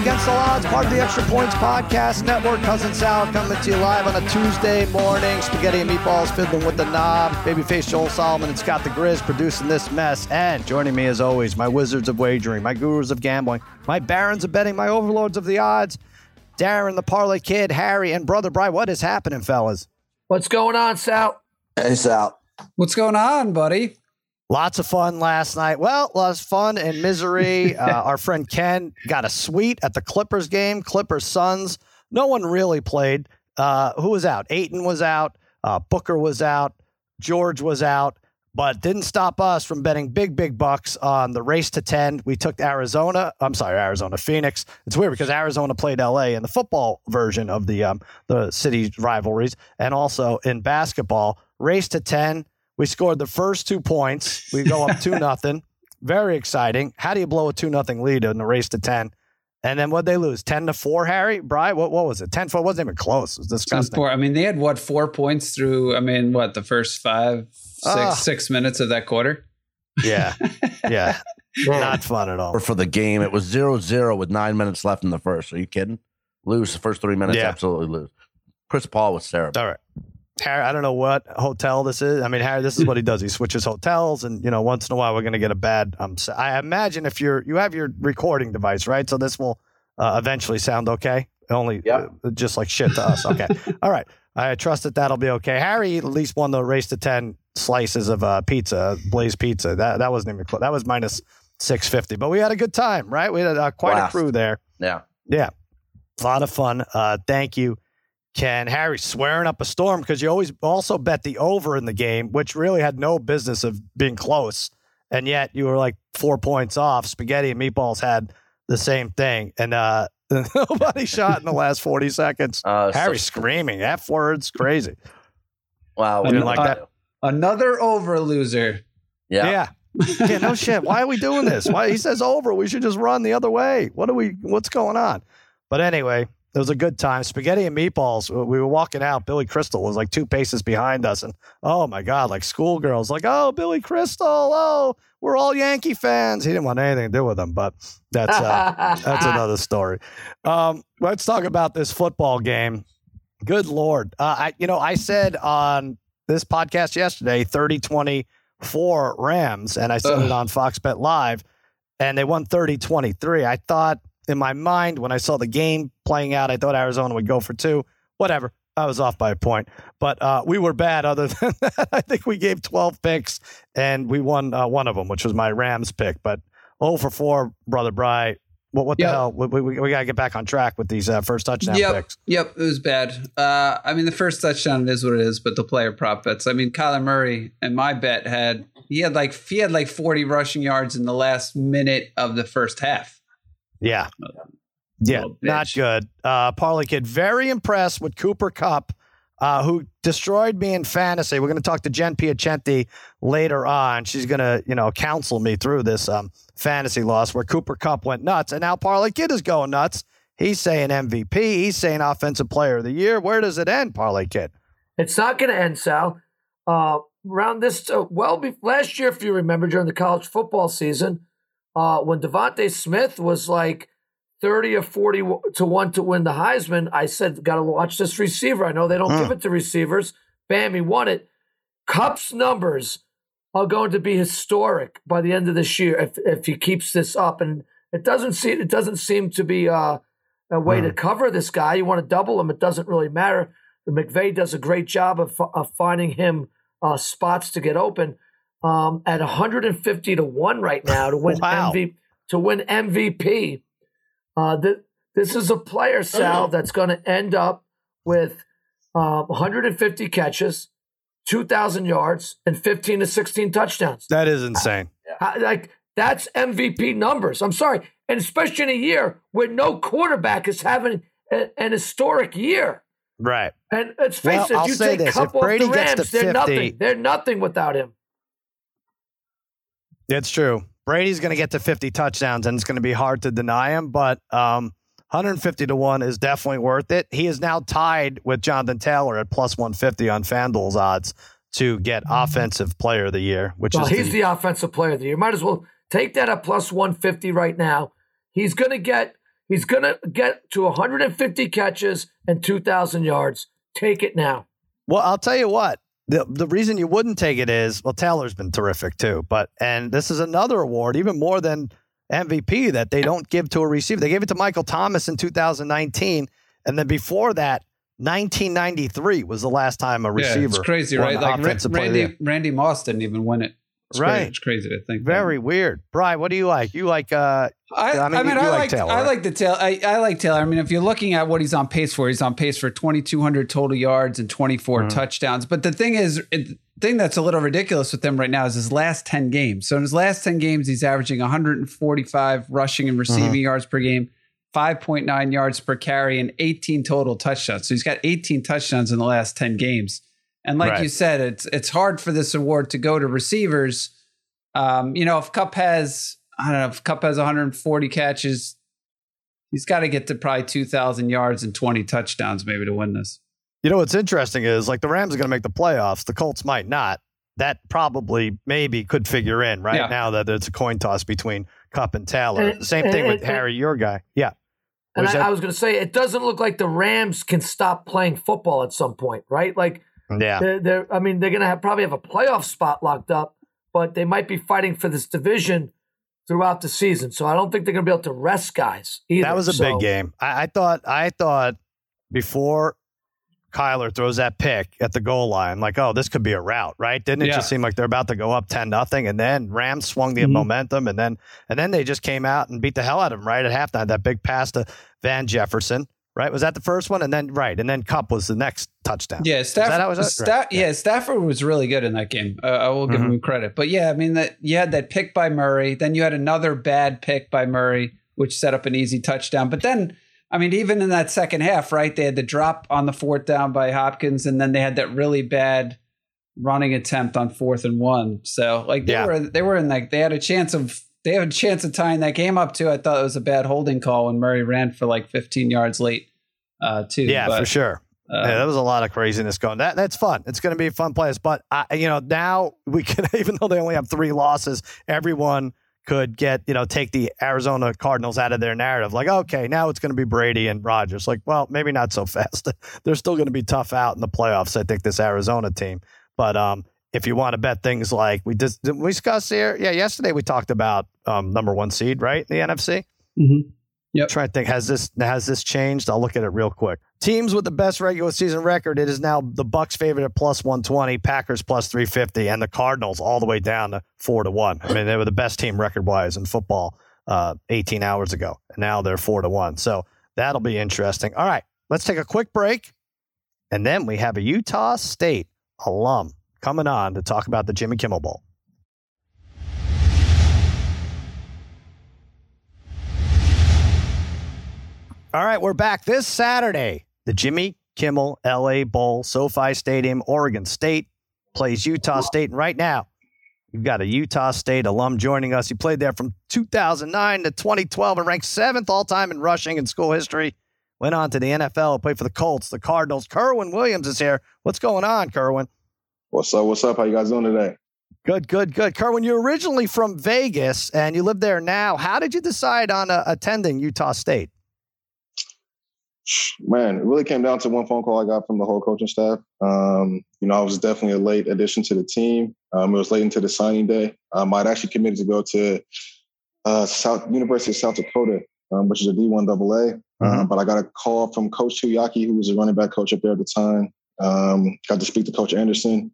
Against the Odds, part of the Extra Points Podcast Network. Cousin Sal coming to you live on a Tuesday morning. Spaghetti and meatballs fiddling with the knob. Babyface Joel Solomon and Scott the Grizz producing this mess. And joining me as always, my wizards of wagering, my gurus of gambling, my barons of betting, my overlords of the odds, Darren the Parlay Kid, Harry, and Brother Bry. What is happening, fellas? What's going on, Sal? Hey, Sal. What's going on, buddy? Lots of fun last night. Well, lots of fun and misery. uh, our friend Ken got a suite at the Clippers game. Clippers Suns. No one really played. Uh, who was out? Ayton was out. Uh, Booker was out. George was out. But didn't stop us from betting big, big bucks on the race to 10. We took Arizona. I'm sorry, Arizona, Phoenix. It's weird because Arizona played LA in the football version of the um, the city rivalries and also in basketball. Race to 10. We scored the first two points. We go up two nothing. Very exciting. How do you blow a two nothing lead in the race to ten? And then what they lose? Ten to four, Harry? Bry, what what was it? Ten four wasn't even close. It was disgusting. Four, I mean, they had what, four points through I mean, what, the first five, six, Ah. six minutes of that quarter? Yeah. Yeah. Not fun at all. Or for the game, it was 0 0 with nine minutes left in the first. Are you kidding? Lose the first three minutes, Yeah. absolutely lose. Chris Paul was terrible. All right. Harry, I don't know what hotel this is. I mean, Harry, this is what he does. He switches hotels, and you know, once in a while, we're going to get a bad. Um, I imagine if you're you have your recording device, right? So this will uh, eventually sound okay. Only Yep. uh, just like shit to us. Okay. All right. I trust that that'll be okay. Harry at least won the race to ten slices of uh, pizza, Blaze Pizza. That that wasn't even close. That was minus six fifty. But we had a good time, right? We had uh, quite Blast. a crew there. Yeah. Yeah. A lot of fun. Uh, thank you, Ken. Harry swearing up a storm because you always also bet the over in the game, which really had no business of being close. And yet you were like four points off. Spaghetti and meatballs had the same thing. And uh, nobody shot in the last 40 seconds. Uh, Harry so- screaming F words. Crazy. wow. I didn't like that. Another over loser. Yeah. Yeah. Yeah, no shit. Why are we doing this? Why he says over? We should just run the other way. What are we? What's going on? But anyway, it was a good time. Spaghetti and meatballs. We were walking out. Billy Crystal was like two paces behind us, and oh my god, like schoolgirls, like oh Billy Crystal, oh we're all Yankee fans. He didn't want anything to do with them, but that's uh, that's another story. Um, let's talk about this football game. Good lord, uh, I you know I said on this podcast yesterday 30-20 for Rams, and I said it on Fox Bet Live, and they won 30-23. I thought in my mind when I saw the game playing out, I thought Arizona would go for two. Whatever. I was off by a point, but uh, we were bad. Other than that, I think we gave 12 picks and we won uh, one of them, which was my Rams pick. But 0 for 4, Brother Bry. What, what the Yep. hell? We, we, we got to get back on track with these uh, first touchdown yep. picks. Yep. It was bad. Uh, I mean, the first touchdown is what it is, but the player prop bets. I mean, Kyler Murray and my bet had he had like he had like 40 rushing yards in the last minute of the first half. Yeah. Yeah, not good. Uh, Parlay Kid, very impressed with Cooper Kupp, uh, who destroyed me in fantasy. We're going to talk to Jen Piacenti later on. She's going to, you know, counsel me through this um, fantasy loss where Cooper Kupp went nuts. And now Parlay Kid is going nuts. He's saying MVP. He's saying Offensive Player of the Year. Where does it end, Parlay Kid? It's not going to end, Sal. Uh, around this, uh, well, be- last year, if you remember, during the college football season, uh, when DeVonta Smith was like 30 or 40 to 1 to win the Heisman, I said, got to watch this receiver. I know they don't Hmm. give it to receivers. Bam, he won it. Kupp's numbers are going to be historic by the end of this year if, if he keeps this up. And it doesn't seem, it doesn't seem to be uh, a way to cover this guy. You want to double him, it doesn't really matter. McVay does a great job of, of finding him uh, spots to get open. Um, at 150 to one right now to win Wow. MVP, to win MVP. Uh, th- this is a player, Sal, that's going to end up with uh, 150 catches, 2,000 yards, and 15 to 16 touchdowns. That is insane. How- like that's MVP numbers. I'm sorry, and especially in a year where no quarterback is having a- an historic year. Right. And let's face Well, it, I'll you take this, Kupp if off Brady the gets to Rams, they're 50 nothing. They're nothing without him. It's true. Brady's going to get to 50 touchdowns, and it's going to be hard to deny him. But um, 150 to one is definitely worth it. He is now tied with Jonathan Taylor at plus 150 on FanDuel's odds to get Offensive Player of the Year, which Well, is he's the, the offensive player of the year. Might as well take that at plus 150 right now. He's going to get He's going to get to 150 catches and 2,000 yards. Take it now. Well, I'll tell you what. The, the reason you wouldn't take it is well Taylor's been terrific too, but and this is another award even more than MVP that they don't give to a receiver. They gave it to Michael Thomas in 2019, and then before that, 1993 was the last time a receiver. Yeah, it's crazy, right? Like offensive player of the Randy. Randy Moss didn't even win it. It's Right. crazy. It's crazy to think. Very weird. Brian, what do you like? You like uh I, I I mean, mean, you I like like Taylor, I like the Taylor. I, I like Taylor. I mean, if you're looking at what he's on pace for, he's on pace for 2,200 total yards and 24 Mhm. touchdowns. But the thing is, it, thing that's a little ridiculous with him right now is his last 10 games. So in his last 10 games, he's averaging 145 rushing and receiving Mm-hmm. yards per game, 5.9 yards per carry, and 18 total touchdowns. So he's got 18 touchdowns in the last 10 games. And like Right. you said, it's it's hard for this award to go to receivers. Um, you know, if Kupp has, I don't know, if Kupp has 140 catches, he's got to get to probably 2,000 yards and 20 touchdowns maybe to win this. You know what's interesting is like the Rams are going to make the playoffs. The Colts might not. That probably maybe could figure in right Yeah. now that it's a coin toss between Kupp and Taylor. And- Same thing and- with and- Harry, your guy. Yeah. And Was I, I was going to say, it doesn't look like the Rams can stop playing football at some point, right? Like, Yeah. they're, they're I mean, they're going to have probably have a playoff spot locked up, but they might be fighting for this division throughout the season. So I don't think they're going to be able to rest guys either. That was a So- big game. I, I thought I thought before Kyler throws that pick at the goal line, like, oh, this could be a route, right? Didn't it Yeah. just seem like they're about to go up ten nothing, and then Rams swung the Mhm. momentum, and then and then they just came out and beat the hell out of them right at halftime. That big pass to Van Jefferson, right? Was that the first one? And then right, and then Kupp was the next touchdown. Yeah, Stafford. that was? Sta- Right. yeah. Stafford was really good in that game. Uh, I will give Mhm. him credit. But yeah, I mean that you had that pick by Murray, then you had another bad pick by Murray, which set up an easy touchdown. But then, I mean, even in that second half, right? They had the drop on the fourth down by Hopkins, and then they had that really bad running attempt on fourth and one. So like they Yeah. were they were in like they had a chance of they have a chance of tying that game up too. I thought it was a bad holding call when Murray ran for like 15 yards late. Uh, too. Yeah, But, for sure. uh, yeah, there was a lot of craziness going. That that's fun. It's going to be a fun place. But I, you know, now we can, even though they only have three losses, everyone could get, you know, take the Arizona Cardinals out of their narrative. Like, okay, now it's going to be Brady and Rodgers. Like, well, maybe not so fast. They're still going to be tough out in the playoffs. I think this Arizona team. But um, if you want to bet things like we just didn't we discuss here, yeah, yesterday we talked about um, number one seed, right, the NFC. mhm. Yep. Trying to think, has this has this changed? I'll look at it real quick. Teams with the best regular season record, it is now the Bucks favorite at plus one twenty, Packers plus three fifty, and the Cardinals all the way down to four to one. I mean, they were the best team record wise in football uh, eighteen hours ago, and now they're four to one. So that'll be interesting. All right, let's take a quick break, and then we have a Utah State alum coming on to talk about the Jimmy Kimmel Bowl. All right, we're back this Saturday. The Jimmy Kimmel LA Bowl, SoFi Stadium, Oregon State plays Utah State. And right now, you've got a Utah State alum joining us. He played there from 2009 to 2012 and ranked seventh all time in rushing in school history. Went on to the NFL, played for the Colts, the Cardinals. Kerwynn Williams is here. What's going on, Kerwynn? What's up? What's up? How you guys doing today? Good, good, good. Kerwynn, you're originally from Vegas and you live there now. How did you decide on uh, attending Utah State? Man, it really came down to one phone call I got from the whole coaching staff. Um, you know, I was definitely a late addition to the team. Um, it was late into the signing day. Um, I'd actually committed to go to uh, South University of South Dakota, um, which is a D1 AA. Um, but I got a call from Coach Tuiaki, who was a running back coach up there at the time. Um, got to speak to Coach Andersen,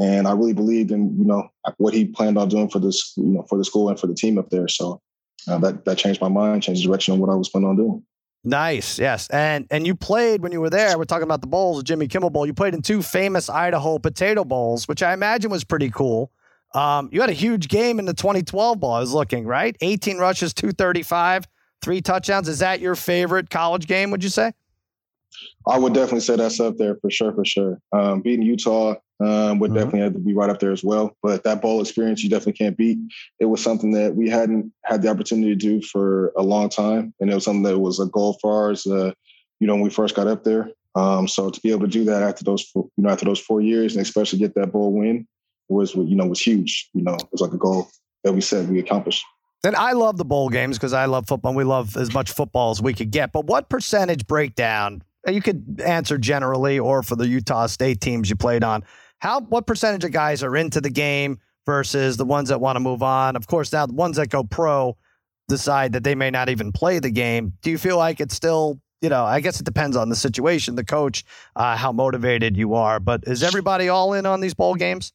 and I really believed in you know what he planned on doing for this you know for the school and for the team up there. So uh, that that changed my mind, changed the direction of what I was planning on doing. Nice, yes, and and you played when you were there. We're talking about the bowls, the Jimmy Kimmel Bowl. You played in two famous Idaho potato bowls, which I imagine was pretty cool. Um, you had a huge game in the 2012 bowl. I was looking right, 18 rushes, 235, three touchdowns. Is that your favorite college game? Would you say? I would definitely say that's up there for sure, for sure. Um, beating Utah um, would Mhm. definitely have to be right up there as well. But that bowl experience, you definitely can't beat. It was something that we hadn't had the opportunity to do for a long time, and it was something that was a goal for ours. Uh, you know, when we first got up there. Um, so to be able to do that after those, four, you know, after those four years, and especially get that bowl win, was you know was huge. You know, it was like a goal that we said we accomplished. And I love the bowl games because I love football. We love as much football as we could get. But what percentage breakdown? You could answer generally, or for the Utah State teams you played on. How what percentage of guys are into the game versus the ones that want to move on? Of course, now the ones that go pro decide that they may not even play the game. Do you feel like it's still you know, I guess it depends on the situation, the coach, uh, how motivated you are. But is everybody all in on these bowl games?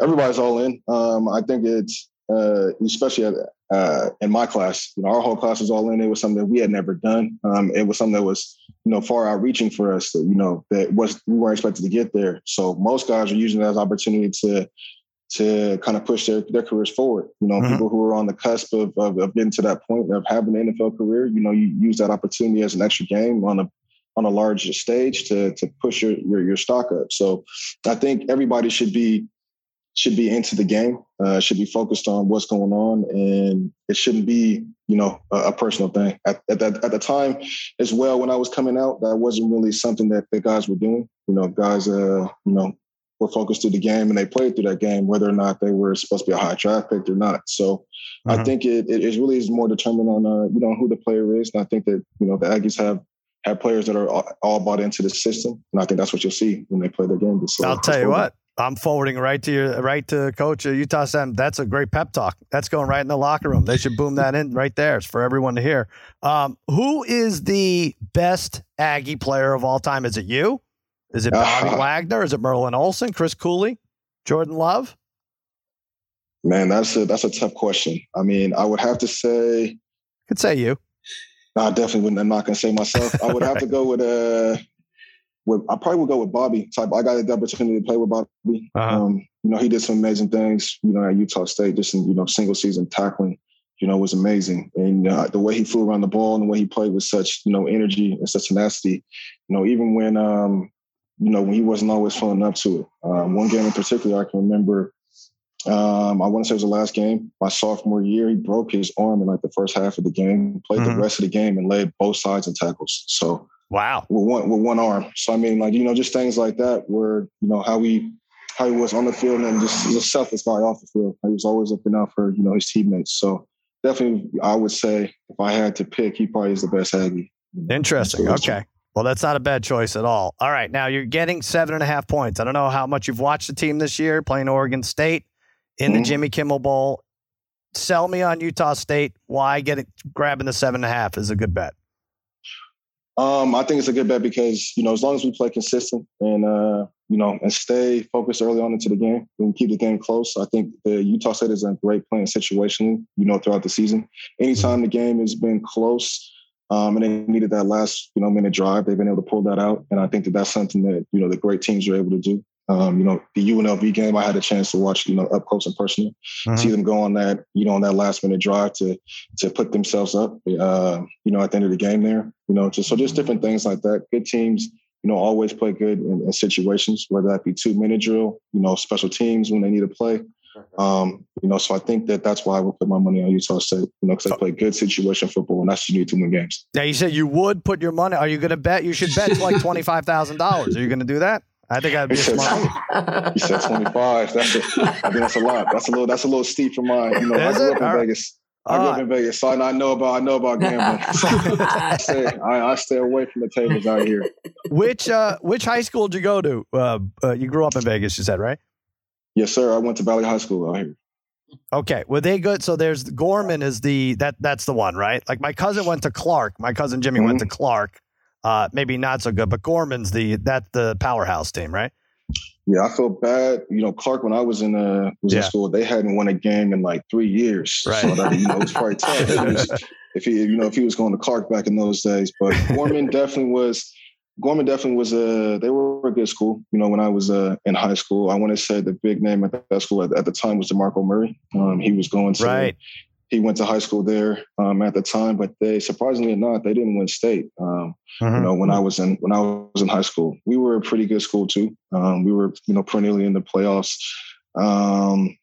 Everybody's all in. Um, I think it's uh, especially at, uh, in my class. You know, our whole class was all in. It was something that we had never done. Um, it was something that was you know far outreaching for us. That, you know, that was we weren't expected to get there. So most guys are using that as an opportunity to to kind of push their, their careers forward. You know, mm-hmm. people who are on the cusp of, of, of, getting to that point of having an NFL career, you know, you use that opportunity as an extra game on a on a larger stage to to push your your, your stock up. So I think everybody should be should be into the game, uh, should be focused on what's going on, and it shouldn't be, you know, a, a personal thing. At, at, that, at the time, as well, when I was coming out, that wasn't really something that the guys were doing. You know, guys, uh, you know, were focused through the game and they played through that game, whether or not they were supposed to be a high draft pick or not. So I mm-hmm. think it, it really is more determined on uh, you know who the player is, and I think that you know the Aggies have have players that are all, bought into the system, and I think that's what you'll see when they play their game. So I'll tell you what. I'm forwarding right to your right to coach of Utah Sam. That's a great pep talk. That's going right in the locker room. They should boom that in right there. It's for everyone to hear. Um, who is the best Aggie player of all time? Is it you? Is it Bobby uh, Wagner? Is it Merlin Olsen? Chris Cooley? Jordan Love? Man, that's a that's a tough question. I mean, I would have to say. I Could say you. No, I definitely wouldn't. I'm not gonna say myself. I would have to go with uh, with I probably would go with Bobby. Type. I got the opportunity to play with Bobby. Uh-huh. Um, you know, he did some amazing things. You know, at Utah State, just in you know single season tackling. You know, was amazing, and uh, the way he flew around the ball and the way he played with such you know energy and such tenacity. You know, even when um, you know, when he wasn't always feeling up to it. Um, one game in particular, I can remember. Um, I want to say it was the last game, my sophomore year. He broke his arm in like the first half of the game, played mm-hmm. the rest of the game, and led both sides in tackles. So wow, with one with one arm. So I mean, like you know, just things like that, where you know how he how he was on the field and just a selfless guy off the field. He was always looking out for you know his teammates. So definitely, I would say if I had to pick, he probably is the best Aggie. Interesting. Okay. Well, that's not a bad choice at all. All right. Now you're getting seven and a half points. I don't know how much you've watched the team this year playing Oregon State in mm-hmm. the Jimmy Kimmel Bowl. Sell me on Utah State. Why get it grabbing the seven and a half is a good bet. Um, I think it's a good bet because, you know, as long as we play consistent and uh, you know, and stay focused early on into the game and keep the game close. I think the Utah State is a great playing situation, you know, throughout the season. Anytime the game has been close, um, and they needed that last, you know, minute drive. They've been able to pull that out, and I think that that's something that you know the great teams are able to do. Um, you know, the UNLV game, I had a chance to watch, you know, up close and personal, mm-hmm. see them go on that, you know, on that last minute drive to to put themselves up, uh, you know, at the end of the game there, you know, just so just different things like that. Good teams, you know, always play good in, in situations, whether that be two minute drill, you know, special teams when they need to play, um, you know, so I think that that's why I would put my money on Utah State, you know, because they play good situation football, and that's you need to win games. Now, you said you would put your money. Are you going to bet? You should bet like twenty five thousand dollars. Are you going to do that? I think I'd be said, smart. You said twenty five. That's a, I think that's a lot. That's a little. That's a little steep for mine. You know, Is I grew it? up in All Vegas. Right. I grew up in Vegas, so I know about I know about gambling. I, stay, I, I, stay away from the tables out here. Which uh, which high school did you go to? Uh, uh, you grew up in Vegas, you said, right? Yes, sir. I went to Valley High School out here. Okay, well they good. So there's Gorman is the that that's the one, right? Like my cousin went to Clark. My cousin Jimmy mm-hmm. went to mm-hmm. Clark. Uh, maybe not so good, but Gorman's the that's the powerhouse team, right? Yeah, I feel bad. You know, Clark when I was in uh was yeah. in school, they hadn't won a game in like three years. Right. So that, you know, it was probably tough. was, if he, you know, if he was going to Clark back in those days, but Gorman definitely was Gorman definitely was a they were a good school. You know, when I was uh, in high school, I want to say the big name at that school at, at the time was Demarco Murray. Um, he was going to right. He went to high school there um, at the time, but they surprisingly not, they didn't win state. Um, mm-hmm. You know, when I was in when I was in high school, we were a pretty good school too. Um, we were you know perennially in the playoffs, um,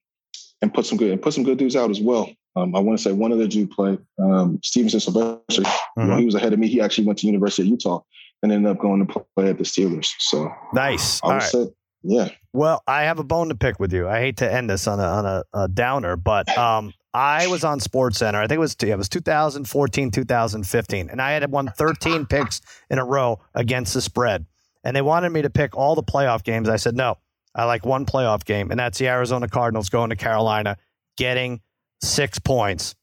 and put some good and put some good dudes out as well. Um, I want to say one of the dudes played um, Stevenson Sylvester. Mm-hmm. You know, he was ahead of me. He actually went to University of Utah and ended up going to play at the Steelers. So nice. I would say, yeah. Well, I have a bone to pick with you. I hate to end this on a on a, a downer, but um, I was on Sports Center. I think it was yeah, it was 2014, 2015, and I had won 13 picks in a row against the spread. And they wanted me to pick all the playoff games. I said no. I like one playoff game, and that's the Arizona Cardinals going to Carolina, getting six points.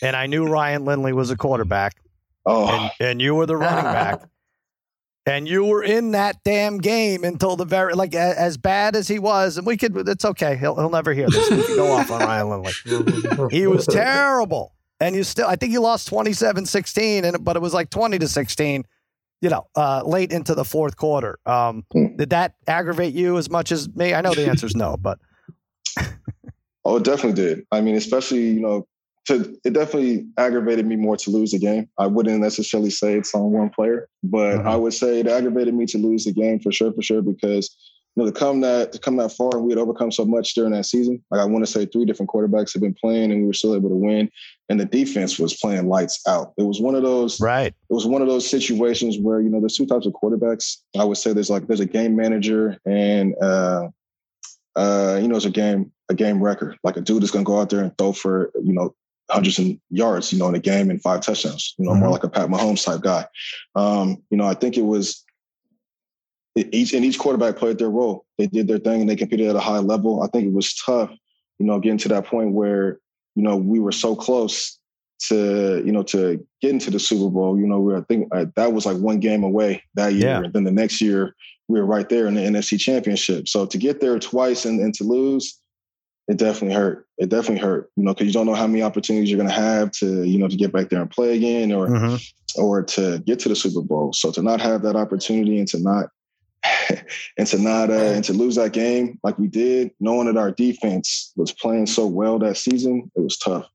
And I knew Ryan Lindley was a quarterback, Oh, and, and you were the running back. And you were in that damn game until the very like a, as bad as he was, and we could. It's okay. He'll he'll never hear this. We can go off on Ryan Lindley. He was terrible, and you still. I think you lost 27-16, and but it was like twenty to sixteen. You know, uh, late into the fourth quarter. Um, Hmm. did that aggravate you as much as me? I know the answer is no, but oh, it definitely did. I mean, especially you know, to it definitely aggravated me more to lose the game. I wouldn't necessarily say it's on one player, but Mhm. I would say it aggravated me to lose the game for sure, for sure, because you know to come that to come that far and we had overcome so much during that season. Like I want to say three different quarterbacks have been playing and we were still able to win, and the defense was playing lights out. It was one of those right. it was one of those situations where you know there's two types of quarterbacks. I would say there's like there's a game manager and uh, uh, you know there's a game a game record. Like a dude is going to go out there and throw for you know hundreds of yards, you know, in a game and five touchdowns. You know, more Mhm. like a Pat Mahomes type guy. Um, you know, I think it was each and each quarterback played their role. They did their thing and they competed at a high level. I think it was tough, you know, getting to that point where you know we were so close to you know to get into the Super Bowl. You know, we were, I think uh, that was like one game away that year, Yeah. and then the next year we were right there in the NFC Championship. So to get there twice and, and to lose, it definitely hurt. It definitely hurt. You know, because you don't know how many opportunities you're going to have to you know to get back there and play again, or Mhm. or to get to the Super Bowl. So to not have that opportunity and to not and to not uh, and to lose that game like we did, knowing that our defense was playing so well that season, it was tough.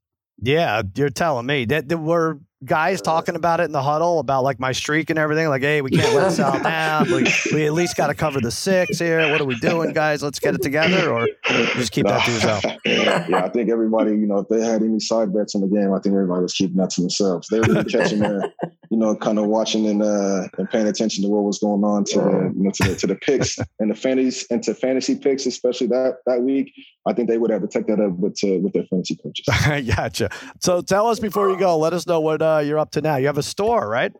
Yeah, you're telling me that there were guys talking about it in the huddle about like my streak and everything. Like, hey, we can't let Sal down. We, we at least got to cover the six here. What are we doing, guys? Let's get it together, or just keep that to yourself. yeah, I think everybody, you know, if they had any side bets in the game, I think everybody was keeping that to themselves. They were catching their, you know, kind of watching and uh, and paying attention to what was going on to the, you know, to the to the picks and the fantasy and to fantasy picks, especially that that week. I think they would have to take that up with uh, with their fantasy coaches. I gotcha. So tell us before you go. Let us know what uh, you're up to now. You have a store, right?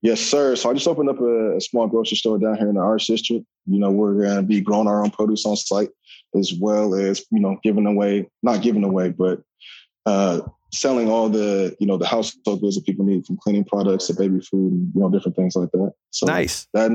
Yes, sir. So I just opened up a, a small grocery store down here in the Arts District. You know, we're going to be growing our own produce on site, as well as you know, giving away, not giving away, but uh, selling all the you know the household goods that people need, from cleaning products to baby food, and, you know, different things like that. So Nice. that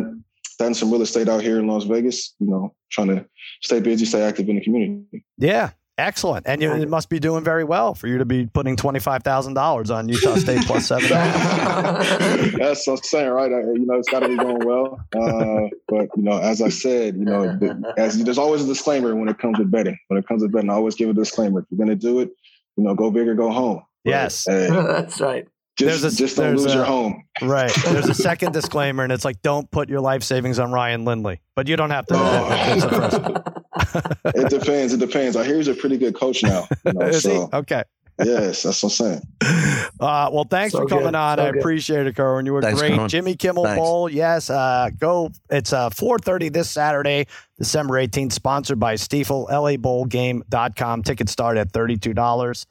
that and some real estate out here in Las Vegas. You know, trying to stay busy, stay active in the community. Yeah. Excellent. And you it must be doing very well for you to be putting $25,000 on Utah State plus seven. That's what I'm saying, right? I, you know, it's got to be going well. Uh, but you know, as I said, you know, the, as there's always a disclaimer when it comes with betting. When it comes with betting, I always give a disclaimer. If you're going to do it, you know, go big or go home. But, Yes. hey, That's right. Just There's a- just don't there's lose a- your home. Right. There's a second disclaimer, and it's like, don't put your life savings on Ryan Lindley. But you don't have to. That's the first. It depends. It depends. I hear he's a pretty good coach now. You know, Is he? so Okay. yes, that's what I'm saying. Uh, well, thanks So for coming good. on. So I good. appreciate it, Kerwynn. You were Thanks, great. Kerwynn. Jimmy Kimmel Thanks. Bowl. Yes. Uh, go. It's uh, 4.30 this Saturday, December 18th, sponsored by Stiefel, LABowlGame.com. Tickets start at $32.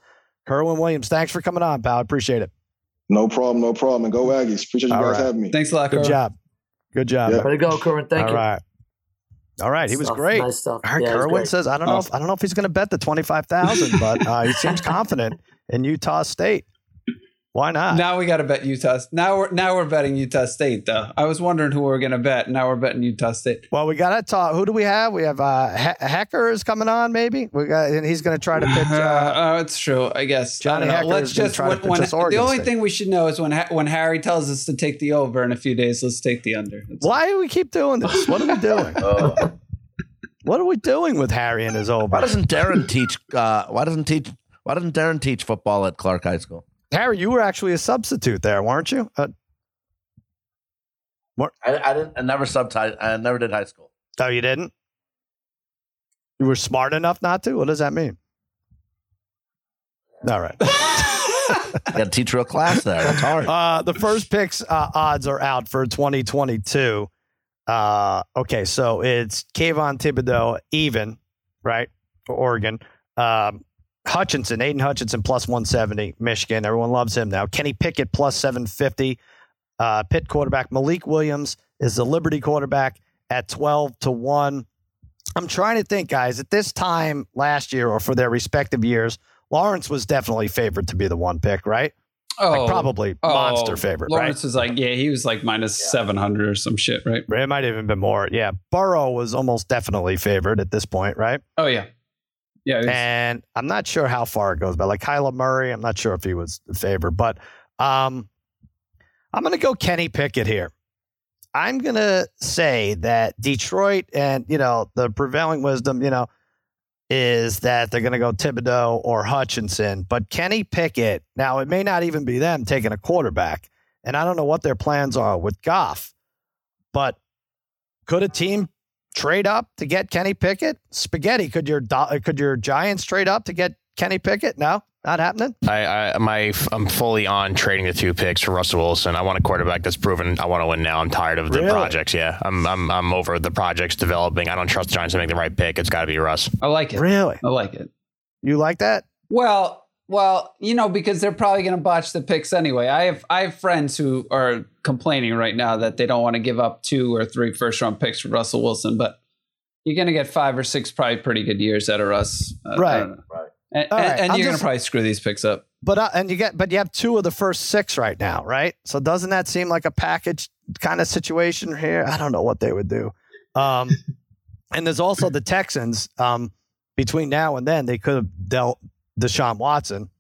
Kerwynn Williams, thanks for coming on, pal. I appreciate it. No problem. No problem. And go Aggies. Appreciate you All guys right. having me. Thanks a lot, Good Carl. job. Good job. Yeah. Way to go, Corinne. Thank All you. right. All right. He was Stuff. great. Nice stuff. All right, Yeah, Kerwynn says, I don't know if I don't know if he's going to bet the twenty five thousand, but uh, he seems confident in Utah State. Why not? Now we got to bet Utah. Now we're now we're betting Utah State though. I was wondering who we are going to bet. Now we're betting Utah State. Well, we got to talk. Who do we have? We have uh, he- Hecker is coming on. Maybe we got, and he's going to try to pitch. Uh, Uh, oh, it's true. I guess. Johnny I don't know. Hecker Let's just try to when, pitch when- the only State. thing we should know is when Ha- when Harry tells us to take the over in a few days, let's take the under. That's- why do we keep doing this? What are we doing? Oh. what are we doing with Harry and his over? Why doesn't Darren teach? Uh, why doesn't teach? Why doesn't Darren teach football at Clark High School? Harry, you were actually a substitute there, weren't you? Uh, I, I didn't. I never subbed. I never did high school. oh, you didn't. You were smart enough not to. What does that mean? All right. I got to teach real class there. That's hard. Uh, the first picks uh, odds are out for 2022. Uh, okay, so it's Kayvon Thibodeaux even, right, for Oregon. Um, Hutchinson, Aidan Hutchinson plus 170, Michigan. Everyone loves him now. Kenny Pickett plus 750. Uh, Pitt quarterback Malik Willis is the Liberty quarterback at 12 to 1. I'm trying to think, guys, at this time last year or for their respective years, Lawrence was definitely favored to be the one pick, right? Oh, Like probably oh, monster favorite, Lawrence was like, yeah, he was like minus seven hundred or some shit, right? right? It might have even been more. Yeah. Burrow was almost definitely favored at this point, right? Oh yeah, yeah. and I'm not sure how far it goes, but like Kyler Murray, I'm not sure if he was the favorite, but um, I'm going to go Kenny Pickett here. I'm going to say that Detroit and, you know, the prevailing wisdom, you know, is that they're going to go Thibodeaux or Hutchinson, but Kenny Pickett, now it may not even be them taking a quarterback, and I don't know what their plans are with Goff, but could a team trade up to get Kenny Pickett? Spaghetti, could your could your Giants trade up to get Kenny Pickett? No, not happening. I, I my I'm fully on trading the two picks for Russell Wilson. I want a quarterback that's proven I want to win now. I'm tired of the Really? projects. Yeah, I'm I'm I'm over the projects developing. I don't trust the Giants to make the right pick. It's got to be Russ. I like it. Really? I like it. You like that? Well, well, you know, because they're probably going to botch the picks anyway. I have I have friends who are complaining right now that they don't want to give up two or three first round picks for Russell Wilson, but you're going to get five or six probably pretty good years out of Russ, Uh, I Right. don't. And, and- right, and you're going to probably screw these picks up. But uh, and you get but you have two of the first six right now, right? So doesn't that seem like a package kind of situation here? I don't know what they would do. Um, and there's also the Texans. Um, between now and then, they could have dealt Deshaun Watson,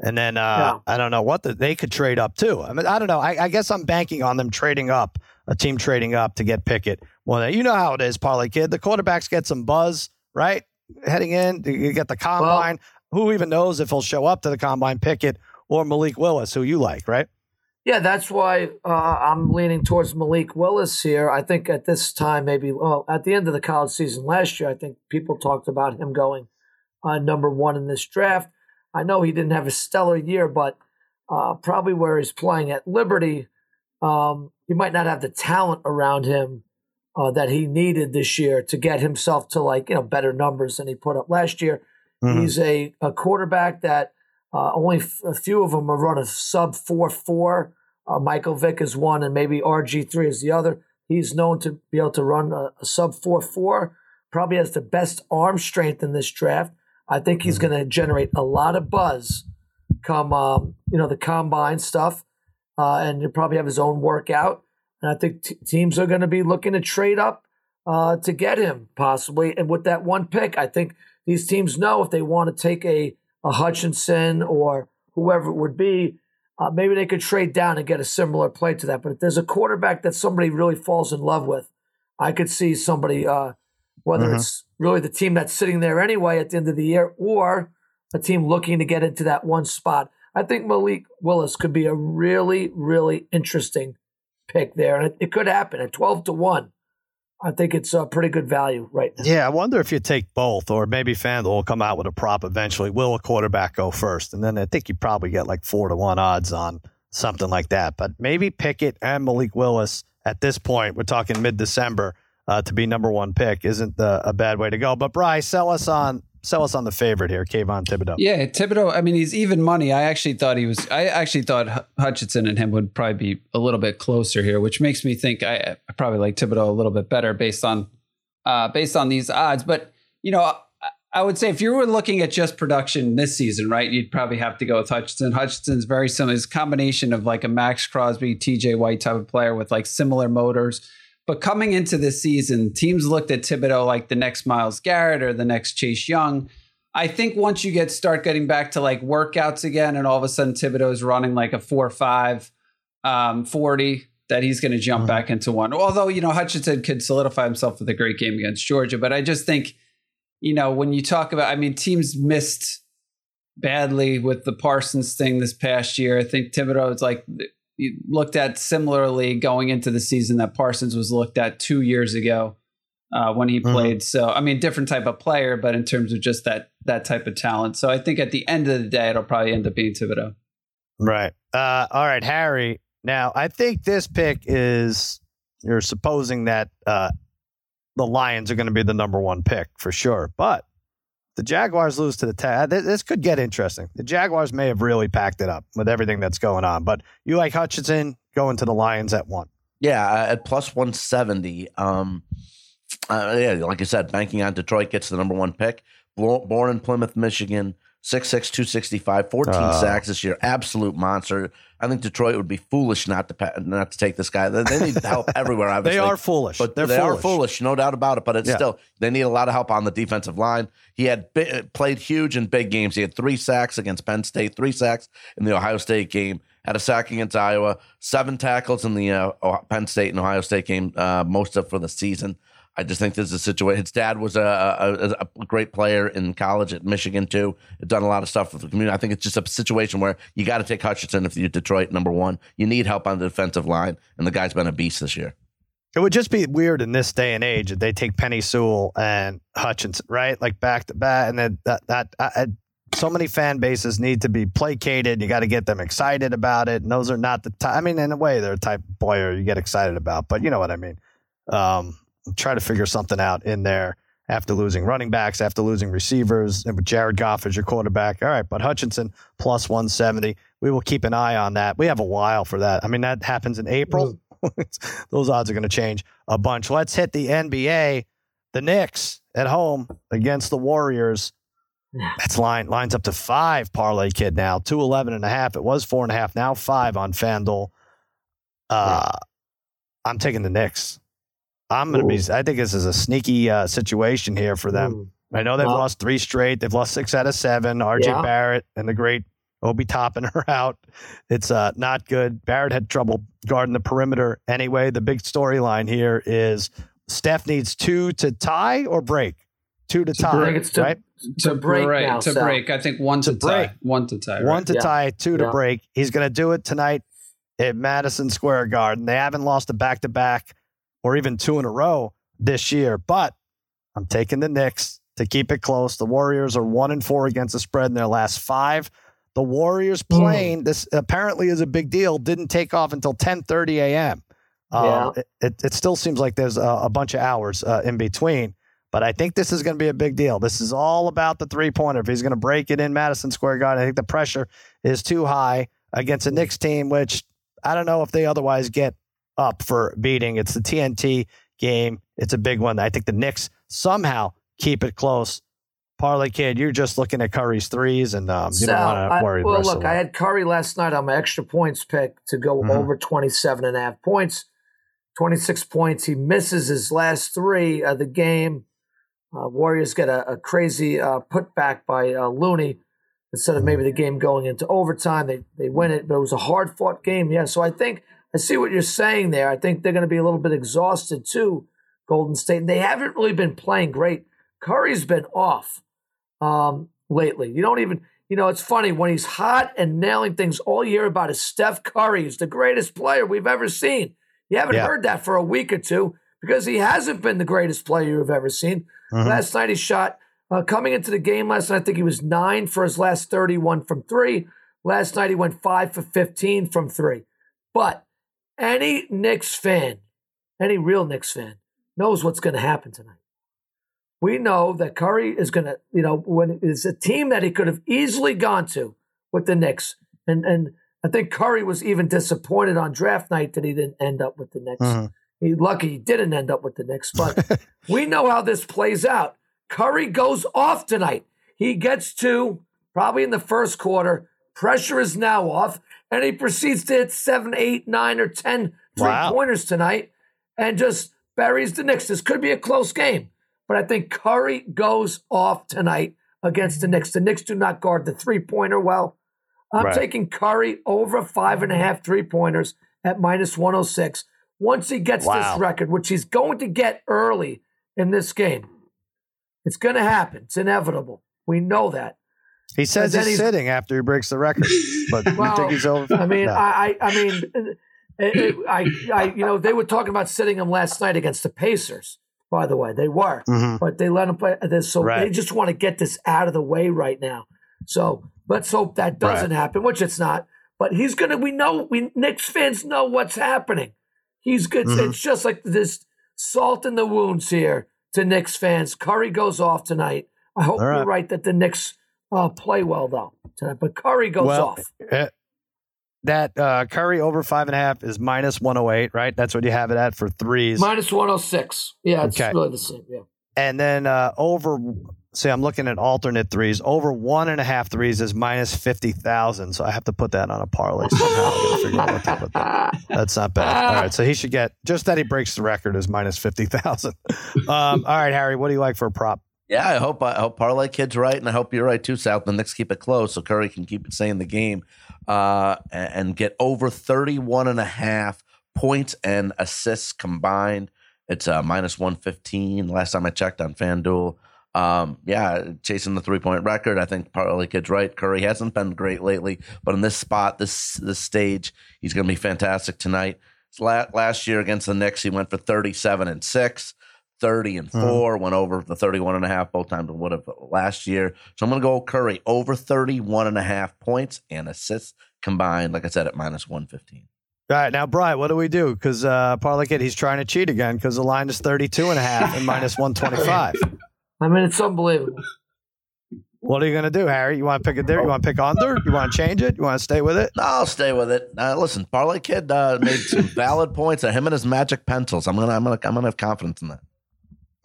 and then uh, I don't know what the, they could trade up too. I mean, I don't know. I, I guess I'm banking on them trading up, a team trading up to get Pickett. Well, you know how it is, Parlay Kid. The quarterbacks get some buzz, right? Heading in, you get the combine. who even knows if he'll show up to the combine, Pickett or Malik Willis, who you like, right? Yeah, that's why uh, I'm leaning towards Malik Willis here. I think at this time, maybe well, at the end of the college season last year, I think people talked about him going uh, number one in this draft. I know he didn't have a stellar year, but uh, probably where he's playing at Liberty, um, he might not have the talent around him uh, that he needed this year to get himself to like you know better numbers than he put up last year. He's a, a quarterback that uh, only f- a few of them are run a sub 4 4. Uh, Michael Vick is one, and maybe RG3 is the other. He's known to be able to run a, a sub 4 4. Probably has the best arm strength in this draft. I think he's going to generate a lot of buzz come, um, you know, the combine stuff. Uh, and he'll probably have his own workout. And I think t- teams are going to be looking to trade up uh, to get him, possibly. And with that one pick, I think these teams know if they want to take a, a Hutchinson or whoever it would be, uh, maybe they could trade down and get a similar play to that. But if there's a quarterback that somebody really falls in love with, I could see somebody, uh, whether Mhm. it's really the team that's sitting there anyway at the end of the year or a team looking to get into that one spot. I think Malik Willis could be a really, really interesting pick there. And it, it could happen at 12 to 1. I think it's a pretty good value right now. Yeah, I wonder if you take both, or maybe FanDuel will come out with a prop eventually. Will a quarterback go first? And then I think you probably get like four to one odds on something like that. But maybe Pickett and Malik Willis at this point, we're talking mid December, uh, to be number one pick isn't the, a bad way to go. But Bryce, sell us on sell us on the favorite here, Kayvon Thibodeaux. Yeah, Thibodeaux. I mean, he's even money. I actually thought he was. I actually thought Hutchinson and him would probably be a little bit closer here, which makes me think I, I probably like Thibodeaux a little bit better based on uh, based on these odds. But you know, I, I would say if you were looking at just production this season, right, you'd probably have to go with Hutchinson. Hutchinson's very similar. It's a combination of like a Maxx Crosby, T.J. Watt type of player with like similar motors. But coming into this season, teams looked at Thibodeaux like the next Myles Garrett or the next Chase Young. I think once you get start getting back to like workouts again, and all of a sudden Thibodeaux's running like a four five um, forty, that he's going to jump Mhm. back into one. Although you know Hutchinson could solidify himself with a great game against Georgia, but I just think you know when you talk about, I mean, teams missed badly with the Parsons thing this past year. I think Thibodeaux is like looked at similarly going into the season that Parsons was looked at two years ago uh, when he Mhm. played. So I mean, different type of player, but in terms of just that that type of talent. So I think at the end of the day, it'll probably end up being Thibodeaux. Right. Uh, all right, Harry. Now, I think this pick is you're supposing that uh, the Lions are going to be the number one pick for sure. But the Jaguars lose to the Tag. This could get interesting. The Jaguars may have really packed it up with everything that's going on. But you like Hutchinson going to the Lions at one. Yeah, uh, at plus 170. Um, uh, yeah, like I said, banking on Detroit gets the number one pick. Born in Plymouth, Michigan, 6'6", 265, 14 uh, sacks this year. Absolute monster. I think Detroit would be foolish not to not to take this guy. They, they need help everywhere. Obviously, they are foolish, but They're they foolish. are foolish, no doubt about it. But it's yeah. still they need a lot of help on the defensive line. He had played huge in big games. He had three sacks against Penn State, three sacks in the Ohio State game. Had a sack against Iowa, seven tackles in the uh, Penn State and Ohio State game, uh, most of for the season. I just think this is a situation. His dad was a, a, a, great player in college at Michigan too. Done a lot of stuff with the community. I think it's just a situation where you got to take Hutchinson if you're Detroit number one. You need help on the defensive line, and the guy's been a beast this year. It would just be weird in this day and age if they take Penei Sewell and Hutchinson, right? Like back to back, and then that that uh, so many fan bases need to be placated. You got to get them excited about it. And those are not the type. I mean, in a way, they're a type of player you get excited about, but you know what I mean. Um, try to figure something out in there after losing running backs, after losing receivers, and with Jared Goff as your quarterback. All right, but Hutchinson plus 170. We will keep an eye on that. We have a while for that. I mean, that happens in April. Those odds are going to change a bunch. Let's hit the NBA. The Knicks at home against the Warriors. That's line lines up to five parlay kid now. Two eleven and a half. It was four and a half. Now five on FanDuel. Uh, I'm taking the Knicks. I'm going to be. I think this is a sneaky uh, situation here for them. Ooh. I know they've well, lost three straight. They've lost six out of seven. RJ yeah. Barrett and the great Obi Toppin are out. It's uh, not good. Barrett had trouble guarding the perimeter anyway. The big storyline here is Steph needs two to tie or break. Two to, to tie, break, to, right? To, break, right, now, to so. break. I think one to, to break, tie. one to tie, right? one to yeah. tie, two to yeah. break. He's going to do it tonight at Madison Square Garden. They haven't lost a back to back or even two in a row this year. But I'm taking the Knicks to keep it close. The Warriors are one and four against the spread in their last five. The Warriors hmm. playing mm. this apparently is a big deal. Didn't take off until 10:30 a.m. Um, yeah. it, it, it, still seems like there's a, a bunch of hours uh, in between, but I think this is going to be a big deal. This is all about the three pointer. If he's going to break it in Madison Square Garden, I think the pressure is too high against a Knicks team, which I don't know if they otherwise get up for beating. It's the TNT game. It's a big one. I think the Knicks somehow keep it close. Parlay kid, you're just looking at Curry's threes, and um, you so, don't want to worry. I, well, look, I had Curry last night on my extra points pick to go mm-hmm. over 27 and a half points, 26 points. He misses his last three of the game. Uh, Warriors get a, a crazy uh, putback by uh, Looney instead of maybe the game going into overtime. They they win it, but it was a hard fought game. Yeah, so I think I see what you're saying there. I think they're going to be a little bit exhausted too, Golden State. They haven't really been playing great. Curry's been off um, lately. You don't even, you know, it's funny when he's hot and nailing things. All you hear about is Steph Curry is the greatest player we've ever seen. You haven't yeah. heard that for a week or two because he hasn't been the greatest player you've ever seen. Mm-hmm. Last night he shot uh, coming into the game last night. I think he was nine for his last thirty-one from three. Last night he went five for fifteen from three. But any Knicks fan, any real Knicks fan, knows what's going to happen tonight. We know that Curry is going to, you know, when it's a team that he could have easily gone to with the Knicks, and and I think Curry was even disappointed on draft night that he didn't end up with the Knicks. Mm-hmm. He's lucky he didn't end up with the Knicks, but we know how this plays out. Curry goes off tonight. He gets to probably in the first quarter. Pressure is now off and he proceeds to hit seven, eight, nine, or ten three wow. pointers tonight and just buries the Knicks. This could be a close game, but I think Curry goes off tonight against the Knicks. The Knicks do not guard the three pointer well. I'm right. taking Curry over five and a half three pointers at minus 106. Once he gets wow. this record, which he's going to get early in this game, it's going to happen. It's inevitable. We know that. He says he's, he's, sitting after he breaks the record, but well, you think he's over? I mean, no. I, I mean, it, it, I, I, you know, they were talking about sitting him last night against the Pacers. By the way, they were, mm-hmm. but they let him play this. So right. they just want to get this out of the way right now. So let's hope that doesn't right. happen, which it's not. But he's gonna. We know. We Knicks fans know what's happening. He's good. Mm-hmm. It's just like this salt in the wounds here to Knicks fans. Curry goes off tonight I hope right. you're right that the Knicks uh, play well though tonight. But Curry goes Well, off. eh, that uh, Curry over five and a half is minus 108, right? That's what you have it at for threes. Minus 106. Yeah, it's Okay. really the same. Yeah. and then uh, over, see, I'm looking at alternate threes. Over one and a half threes is minus 50,000. So I have to put that on a parlay somehow. I gotta figure out what to put that. That's not bad. All right. So he should get, just that he breaks the record is minus 50,000. Um, all right, Harry, what do you like for a prop? Yeah, I hope I hope Parlay Kid's right, and I hope you're right too, South. The Knicks keep it close so Curry can keep it stay in the game uh, and, and get over 31 and a half points and assists combined. It's uh, minus 115 last time I checked on FanDuel. Um, yeah, chasing the three point record. I think Parlay Kid's right. Curry hasn't been great lately, but in this spot, this this stage, he's going to be fantastic tonight. Last year against the Knicks, he went for 37 and six. 30 and 4 went over the 31 and a half both times would have last year so i'm going to go curry over 31 and a half points and assists combined like i said at minus 115 All right, now, Brian, what do we do? Because uh, Parlay Kid, he's trying to cheat again because the line is 32 and a half and minus 125. I mean, it's unbelievable. What are you going to do, Harry? You want to pick it there? You want to pick under? You want to change it? You want to stay with it? no i'll stay with it uh, listen parlay kid uh, made some valid points at him and his magic pencils i'm gonna i'm gonna i'm gonna have confidence in that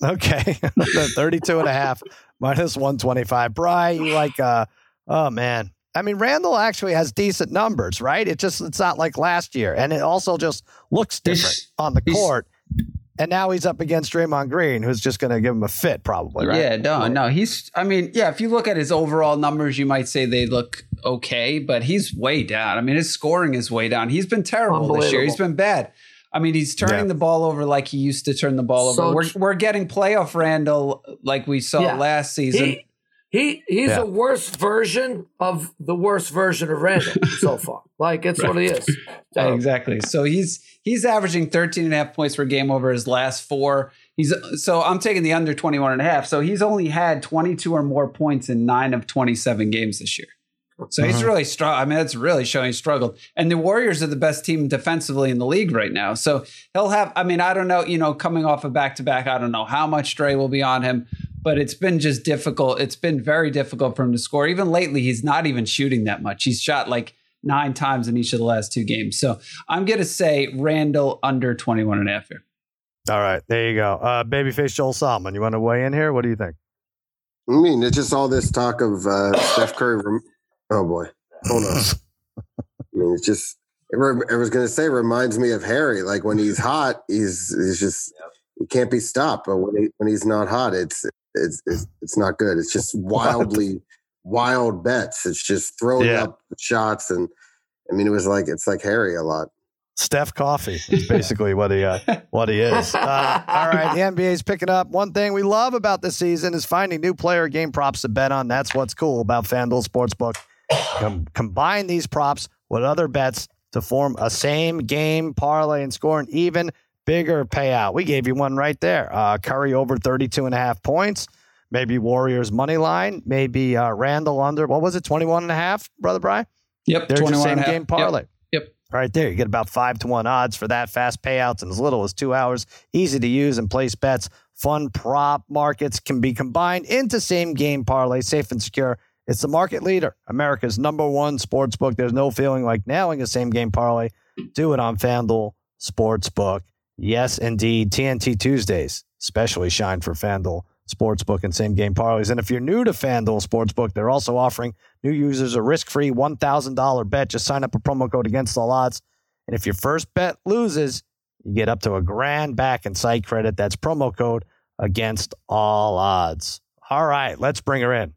Okay. 32 and a half minus 125. Brian, you like, uh, oh, man. I mean, Randall actually has decent numbers, right? It just, it's not like last year. And it also just looks different He's- on the court. And now he's up against Draymond Green, who's just going to give him a fit, probably, right? Yeah, no, no. He's, I mean, yeah, if you look at his overall numbers, you might say they look okay, but he's way down. I mean, his scoring is way down. He's been terrible this year. He's been bad. I mean, he's turning Yeah. the ball over like he used to turn the ball So over. We're, we're getting playoff Randall like we saw Yeah. last season. He, he he's Yeah. a worse version of the worst version of Randall so far. Like it's what he is. So, Exactly. So he's he's averaging 13 and a half points per game over his last four. He's so I'm taking the under 21 and a half. So he's only had 22 or more points in 9 of 27 games this year. So he's Mhm. really strong. I mean, it's really showing he struggled. And the Warriors are the best team defensively in the league right now. So he'll have, I mean, I don't know, you know, coming off a back to back, I don't know how much Dre will be on him, but it's been just difficult. It's been very difficult for him to score. Even lately, he's not even shooting that much. He's shot like nine times in each of the last two games. So I'm going to say Randall under 21 and a half here. All right. There you go. Uh, babyface Joel Solomon, you want to weigh in here? What do you think? I mean, it's just all this talk of uh, Steph Curry. Rem- oh boy, hold on. I mean, it's just. It re- I was going to say, reminds me of Harry. Like when he's hot, he's he's just he can't be stopped. But when he when he's not hot, it's it's it's, it's not good. It's just wildly wild bets. It's just throwing Yeah. up shots, and I mean, it was like it's like Harry a lot. Steph Coffee is basically what he uh, what he is. Uh, all right, the NBA's picking up. One thing we love about this season is finding new player game props to bet on. That's what's cool about FanDuel Sportsbook. Com- combine these props with other bets to form a same game parlay and score an even bigger payout. We gave you one right there. Uh, Curry over 32 and a half points. Maybe Warriors money line. Maybe uh, Randall under, what was it, 21 and a half, Brother Brian? Yep. There's your 21 same and a half. game parlay. Yep. Right there, you get about five to one odds for that fast payouts in as little as two hours. Easy to use and place bets. Fun prop markets can be combined into same game parlay, safe and secure. It's the market leader, America's number one sports book. There's no feeling like nailing a same game parlay. Do it on FanDuel Sportsbook. Yes, indeed. TNT Tuesdays especially shine for FanDuel Sportsbook and same game parlays. And if you're new to FanDuel Sportsbook, they're also offering new users a risk-free $1,000 bet. Just sign up a promo code against the odds. And if your first bet loses, you get up to a grand back in site credit. That's promo code against all odds. All right, let's bring her in.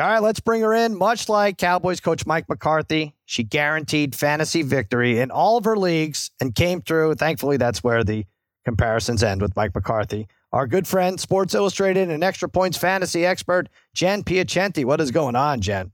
All right, let's bring her in. Much like Cowboys coach Mike McCarthy, she guaranteed fantasy victory in all of her leagues and came through. Thankfully, that's where the comparisons end with Mike McCarthy. Our good friend, Sports Illustrated and Extra Points fantasy expert, Jen Piacenti. What is going on, Jen?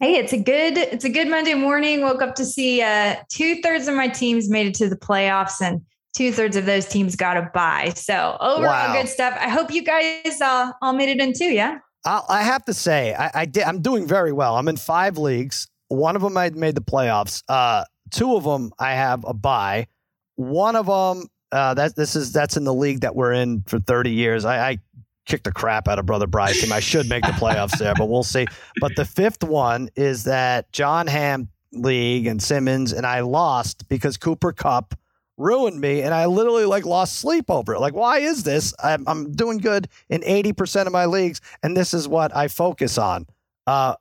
Hey, it's a good it's a good Monday morning. Woke up to see uh, two thirds of my teams made it to the playoffs, and two thirds of those teams got a bye. So overall, Wow. good stuff. I hope you guys uh, all made it in too. Yeah. I, I have to say, I, I did. I'm doing very well. I'm in five leagues. One of them I made the playoffs. Uh, two of them I have a buy. One of them uh, that this is that's in the league that we're in for 30 years. I, I kick the crap out of brother Bryce team. I should make the playoffs there, but we'll see. But the fifth one is that Jon Hamm league and Simmons and I lost because Cooper Kupp ruined me and I literally like lost sleep over it. Like, why is this? I'm, I'm doing good in 80% of my leagues and this is what I focus on. Uh,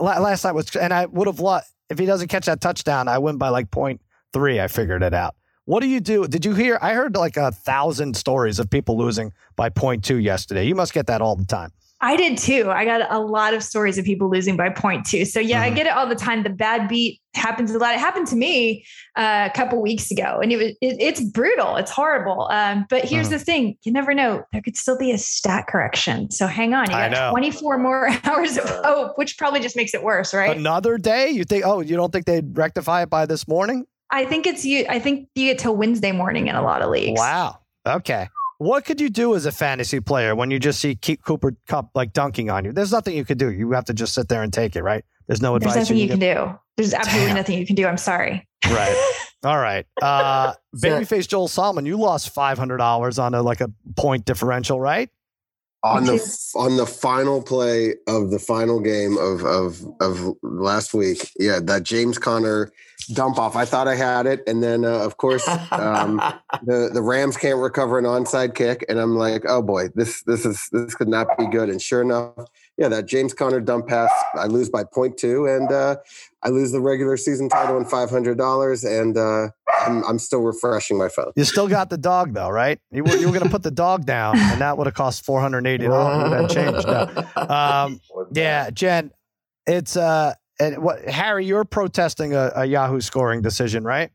last night was, and I would have lost if he doesn't catch that touchdown. I win by like point three. I figured it out. What do you do? Did you hear? I heard like a thousand stories of people losing by point two yesterday. You must get that all the time. I did too. I got a lot of stories of people losing by point two. So yeah, mm-hmm. I get it all the time. The bad beat happens a lot. It happened to me uh, a couple weeks ago, and it was it, it's brutal. It's horrible. Um, but here's mm-hmm. the thing: you never know. There could still be a stat correction. So hang on. You got 24 more hours of hope, which probably just makes it worse, right? Another day. You think? Oh, you don't think they'd rectify it by this morning? I think it's you. I think you get till Wednesday morning in a lot of leagues. Wow. Okay. What could you do as a fantasy player when you just see Cooper Kupp like dunking on you? There's nothing you could do. You have to just sit there and take it, right? There's no advice. There's nothing you, you can, do. There's absolutely Damn. nothing you can do. I'm sorry. Right. All right. Uh, babyface Joel Solomon, you lost five hundred dollars on a like a point differential, right? On the on the final play of the final game of of of last week, yeah, that James Conner dump off. I thought I had it, and then uh, of course um, the the Rams can't recover an onside kick, and I'm like, oh boy, this this is this could not be good. And sure enough, yeah, that James Conner dump pass, I lose by point two, and uh, I lose the regular season title and five hundred dollars, and uh, I'm I'm still refreshing my phone. You still got the dog though, right? You were, you were going to put the dog down, and that would have cost four hundred eighty dollars. That changed. No. Um, yeah, Jen, it's uh and what Harry, you're protesting a, a Yahoo scoring decision, right?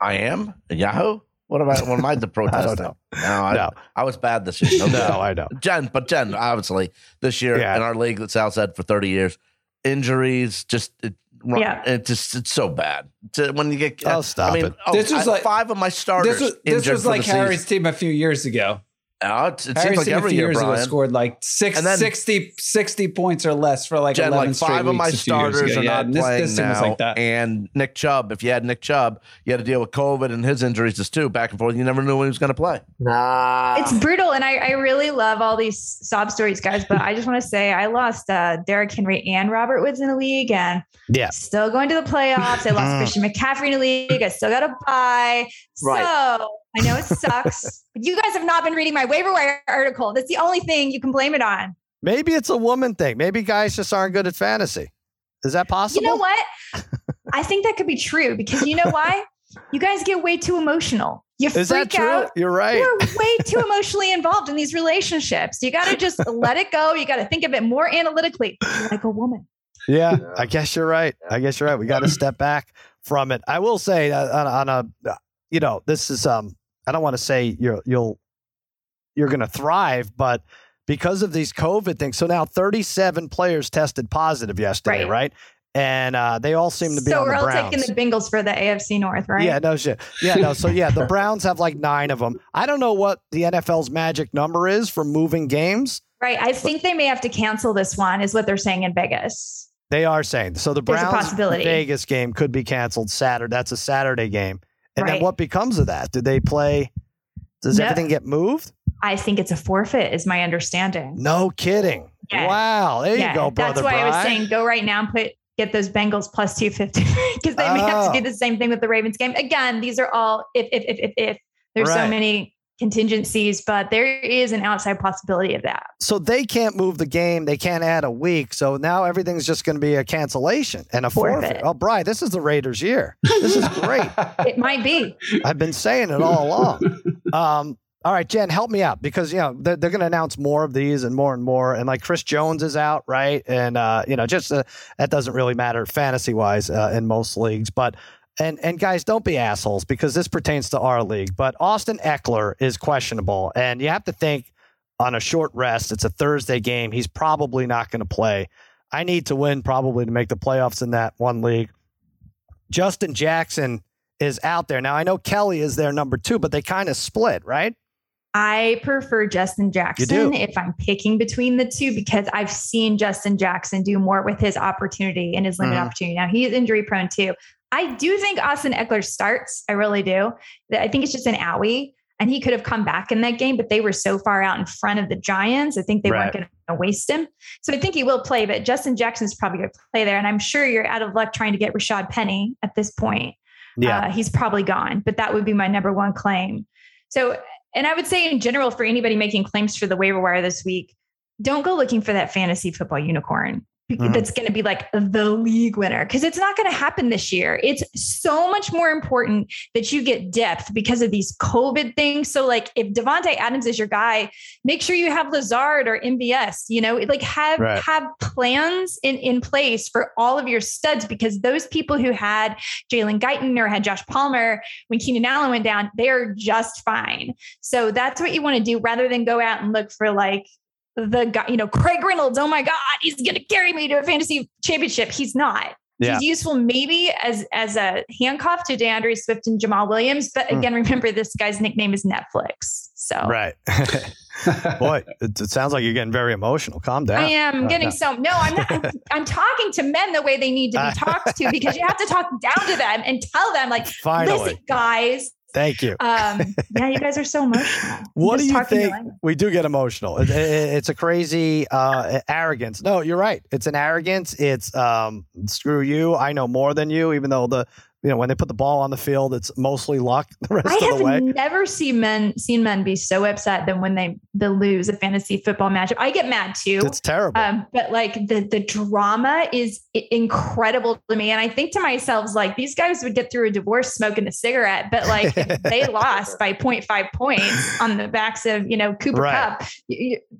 I am Yahoo. What am I? What am I to protest? I don't know. No, I, no. I was bad this year. No, no, I know. Jen, but Jen, obviously, this year yeah. in our league that that's outside for 30 years, injuries just it, yeah, it just it's so bad. when you get, oh, stop I mean, it. Oh, this was I, like five of my starters. This was, this was like Harry's season. team a few years ago. Oh, it, it seems like every year, years Brian. ago scored like six, then, 60, 60 points or less for like Jen, 11 like five of my starters are yeah, not playing this, this now. Like that. And Nick Chubb, if you had Nick Chubb, you had to deal with COVID and his injuries just too, back and forth. You never knew when he was going to play. Nah, it's brutal, and I, I really love all these sob stories, guys. But I just want to say I lost uh, Derrick Henry and Robert Woods in the league, and yeah, still going to the playoffs. I lost Christian McCaffrey in the league. I still got a buy. Right. So I know it sucks, but you guys have not been reading my waiver wire article. That's the only thing you can blame it on. Maybe it's a woman thing. Maybe guys just aren't good at fantasy. Is that possible? You know what? I think that could be true because you know why? You guys get way too emotional. You Is freak that true? out. You're right. You're way too emotionally involved in these relationships. You got to just let it go. You got to think of it more analytically, like a woman. Yeah, I guess you're right. I guess you're right. We got to step back from it. I will say on, on a, you know, this is um I don't want to say you're you'll you're going to thrive, but because of these COVID things, so now 37 players tested positive yesterday, right? right? And uh, they all seem to be so on the Browns. So we're all taking the Bengals for the AFC North, right? Yeah, no shit. Yeah, no. So yeah, the Browns have like nine of them. I don't know what the NFL's magic number is for moving games. Right. I think they may have to cancel this one, is what they're saying in Vegas. They are saying so. The Browns Vegas game could be canceled Saturday. That's a Saturday game. And right. then what becomes of that? Do they play? Does no, everything get moved? I think it's a forfeit, is my understanding. No kidding. Yeah. Wow. There yeah. you go, brother. That's why Brian. I was saying go right now and put get those Bengals plus 250 because they oh. may have to do oh. the same thing with the Ravens game. Again, these are all if if if if, if. there's right. so many contingencies, but there is an outside possibility of that. So they can't move the game. They can't add a week. So now everything's just going to be a cancellation and a forfeit. forfeit. Oh, Brian, this is the Raiders' year. This is great. it might be. I've been saying it all along. Um, all right, Jen, help me out because you know they're, they're going to announce more of these and more and more, and like Chris Jones is out, right? And uh, you know, just uh, that doesn't really matter fantasy wise uh, in most leagues, but and and guys, don't be assholes because this pertains to our league. But Austin Ekeler is questionable, and you have to think on a short rest. It's a Thursday game. He's probably not going to play. I need to win probably to make the playoffs in that one league. Justin Jackson is out there now. I know Kelley is their number two, but they kind of split, right? I prefer Justin Jackson if I'm picking between the two because I've seen Justin Jackson do more with his opportunity and his limited mm. opportunity. Now he is injury prone too. I do think Austin Ekeler starts. I really do. I think it's just an owie. and he could have come back in that game, but they were so far out in front of the Giants. I think they Right. weren't going to waste him. So I think he will play, but Justin Jackson's probably going to play there. And I'm sure you're out of luck trying to get Rashaad Penny at this point. Yeah. Uh, he's probably gone, but that would be my number one claim. So, and I would say in general, for anybody making claims for the waiver wire this week, don't go looking for that fantasy football unicorn Mhm. that's going to be like the league winner because it's not going to happen this year. It's so much more important that you get depth because of these COVID things. So, like, if Davante Adams is your guy, make sure you have Lazard or MVS. You know, like have Right. have plans in in place for all of your studs because those people who had Jalen Guyton or had Josh Palmer when Keenan Allen went down, they are just fine. So that's what you want to do rather than go out and look for like the guy, you know, Craig Reynolds. Oh my God, he's going to carry me to a fantasy championship. He's not. Yeah. He's useful maybe as as a handcuff to D'Andre Swift and Jamaal Williams, but Hmm. again, remember this guy's nickname is Netflix. So Right. Boy, it, it sounds like you're getting very emotional. Calm down. I am getting so no, I'm not. I'm, I'm talking to men the way they need to be talked to because you have to talk down to them and tell them like, Finally. listen, guys. Thank you. Um, yeah, you guys are so emotional. What do you think? We do get emotional. It- it- it's a crazy uh, arrogance. No, you're right. It's an arrogance. It's um, screw you. I know more than you. Even though the you know when they put the ball on the field, it's mostly luck the rest I of the way. have never seen men seen men be so upset than when they they lose a fantasy football matchup. I get mad too. It's terrible. Um, but like the the drama is incredible to me, and I think to myself, like these guys would get through a divorce smoking a cigarette, but like they lost by 0.5 points on the backs of you know Cooper Right. Kupp.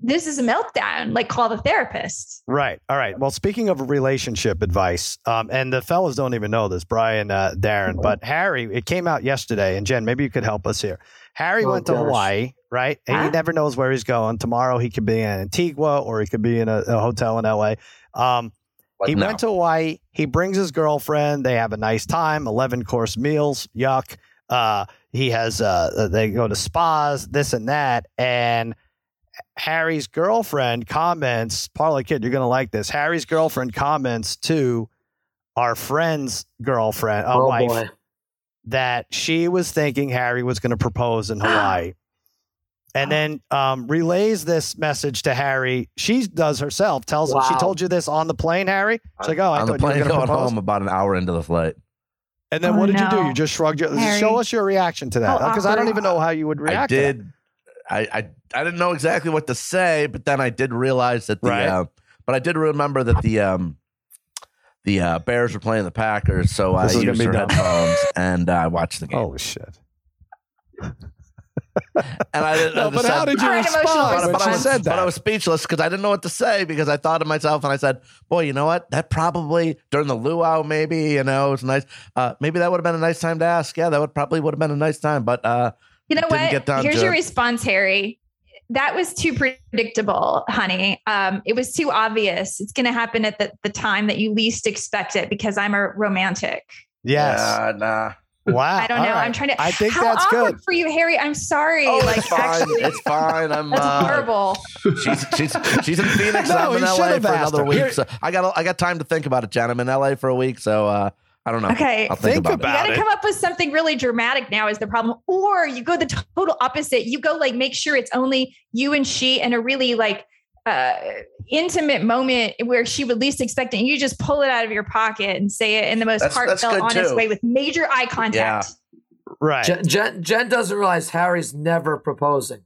this is a meltdown. Like call the therapist. Right. All right. Well, speaking of relationship advice, um, and the fellas don't even know this, Brian, uh, Darren, but Harry, it came out yesterday, and Jen, maybe you could help us here. Harry Oh, went to gosh. Hawaii, right? And he never knows where he's going. Tomorrow he could be in Antigua or he could be in a, a hotel in LA. Um, he no. went to Hawaii. He brings his girlfriend. They have a nice time. Eleven course meals. Yuck. Uh, he has. Uh, they go to spas. This and that. And Harry's girlfriend comments. Parlay kid, you're gonna like this. Harry's girlfriend comments to our friend's girlfriend, a oh wife, boy. that she was thinking Harry was going to propose in Hawaii. And then um, relays this message to Harry. She does herself. Tells him she told you this on the plane, Harry. She's like, "Oh, I on the thought you were going to going propose." home about an hour into the flight. And then Oh, what did you do? You just shrugged your. Harry. Show us your reaction to that How because I don't even know how you would I react. to did. I, I I didn't know exactly what to say, but then I did realize that the. Right. Uh, but I did remember that the um, the uh, Bears were playing the Packers, so I This is used be her dumb. headphones and I watched the game. Holy shit! and I didn't. I No, just but how did you All right, emotional respond but, but she I was, said but I was speechless because I didn't know what to say because I thought to myself and I said, "Boy, you know what? That probably during the luau, maybe you know, it's nice. Uh, maybe that would have been a nice time to ask. Yeah, that would probably would have been a nice time. But uh, You know Didn't what? get down Here's to your it. response, Harry. That was too predictable, honey. Um, it was too obvious. It's going to happen at the, the time that you least expect it because I'm a romantic. Yes. uh, nah. wow. I don't know. right. I'm trying to. I think how that's awkward good. for you, Harry. I'm sorry. Oh, like it's fine. actually, it's fine. I'm that's uh, horrible. She's she's she's in Phoenix. No, I'm in he LA should've for asked another her. week. So I got I got time to think about it, Jen. I'm in LA for a week, so uh, I don't know. Okay. I'll think, Think about, about You got to come up with something really dramatic now is the problem. Or you go the total opposite. You go like make sure it's only you and she and a really like uh intimate moment where she would least expect it. And you just pull it out of your pocket and say it in the most That's- that's heartfelt, good honest too. way with major eye contact. Right. Jen, Jen, Jen doesn't realize Harry's never proposing.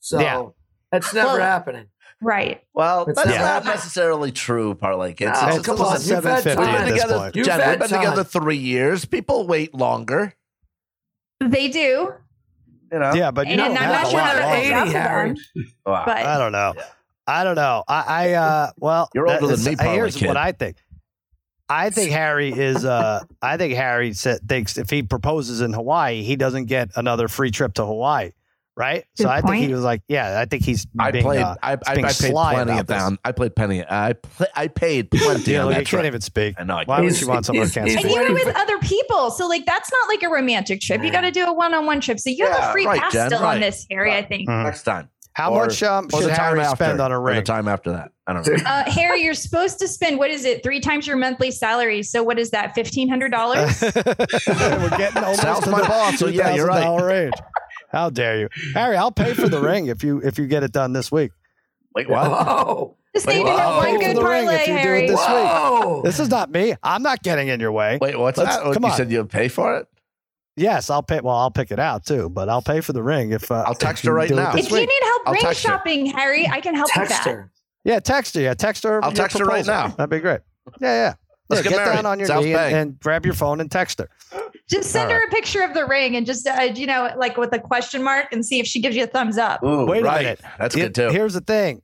So Yeah. it's never Well, happening. Right. Well, It's that's not- not necessarily true, Parlay Kids. No, It's- It's come listen, on, plus you've had 750 time. at been this together, point. You've Jen, had we've been time. together three years. People wait longer. They do. You know. Yeah, but you And don't I'm have not sure how that longer. works out 80, Harry. Wow. But I don't know. I don't know. I, I uh, well, You're older that than me, is- Parlay Here's Kid. what I think. I think Harry is. Uh, I think Harry said, thinks if he proposes in Hawaii, he doesn't get another free trip to Hawaii, right? so Good I think he was like, yeah, I think he's. I being, played. Uh, I, I, I being paid sly plenty of this. down. I played penny. I pl- I paid plenty yeah, on look, that you can't even speak. I know. I Why would you want someone who he's- can't he's and you were with other people. So like that's not like a romantic trip. You got to do a one-on-one trip. So you have a free right, pass Jen, still right. on this, Harry, I think. Mhm. Next time. How Or- much um, should the time Harry after. spend on a Or ring? the time after that. I don't know. Uh, Harry, you're supposed to spend what is it? Three times your monthly salary. So what is that? Fifteen hundred dollars. We're getting almost Sal's to my the boss, so yeah, you're right. $2,000 range. How dare you, Harry? I'll pay for the ring if you if you get it done this week. Wait, what? Whoa. Just Wait, need to whoa. know Pay one for good the ring parlay, if you do it Harry. this week. Whoa. This is not me. I'm not getting in your way. Wait, what's Let's- that? come you on. said you'd pay for it? Yes, I'll pay. Well, I'll pick it out too, but I'll pay for the ring if uh, I'll text if her right now. this If you need help I'll ring text her. shopping, Harry, I can help with that. her. Yeah, text her. Yeah, text her. I'll your text her right now. That'd be great. Yeah, yeah. Let's Yeah, get get down on your South knee and, and grab your phone and text her. Just send All her a picture of the ring and just, uh, you know, like with a question mark and see if she gives you a thumbs up. Ooh, Wait a minute. That's Here- good too. Here's the thing.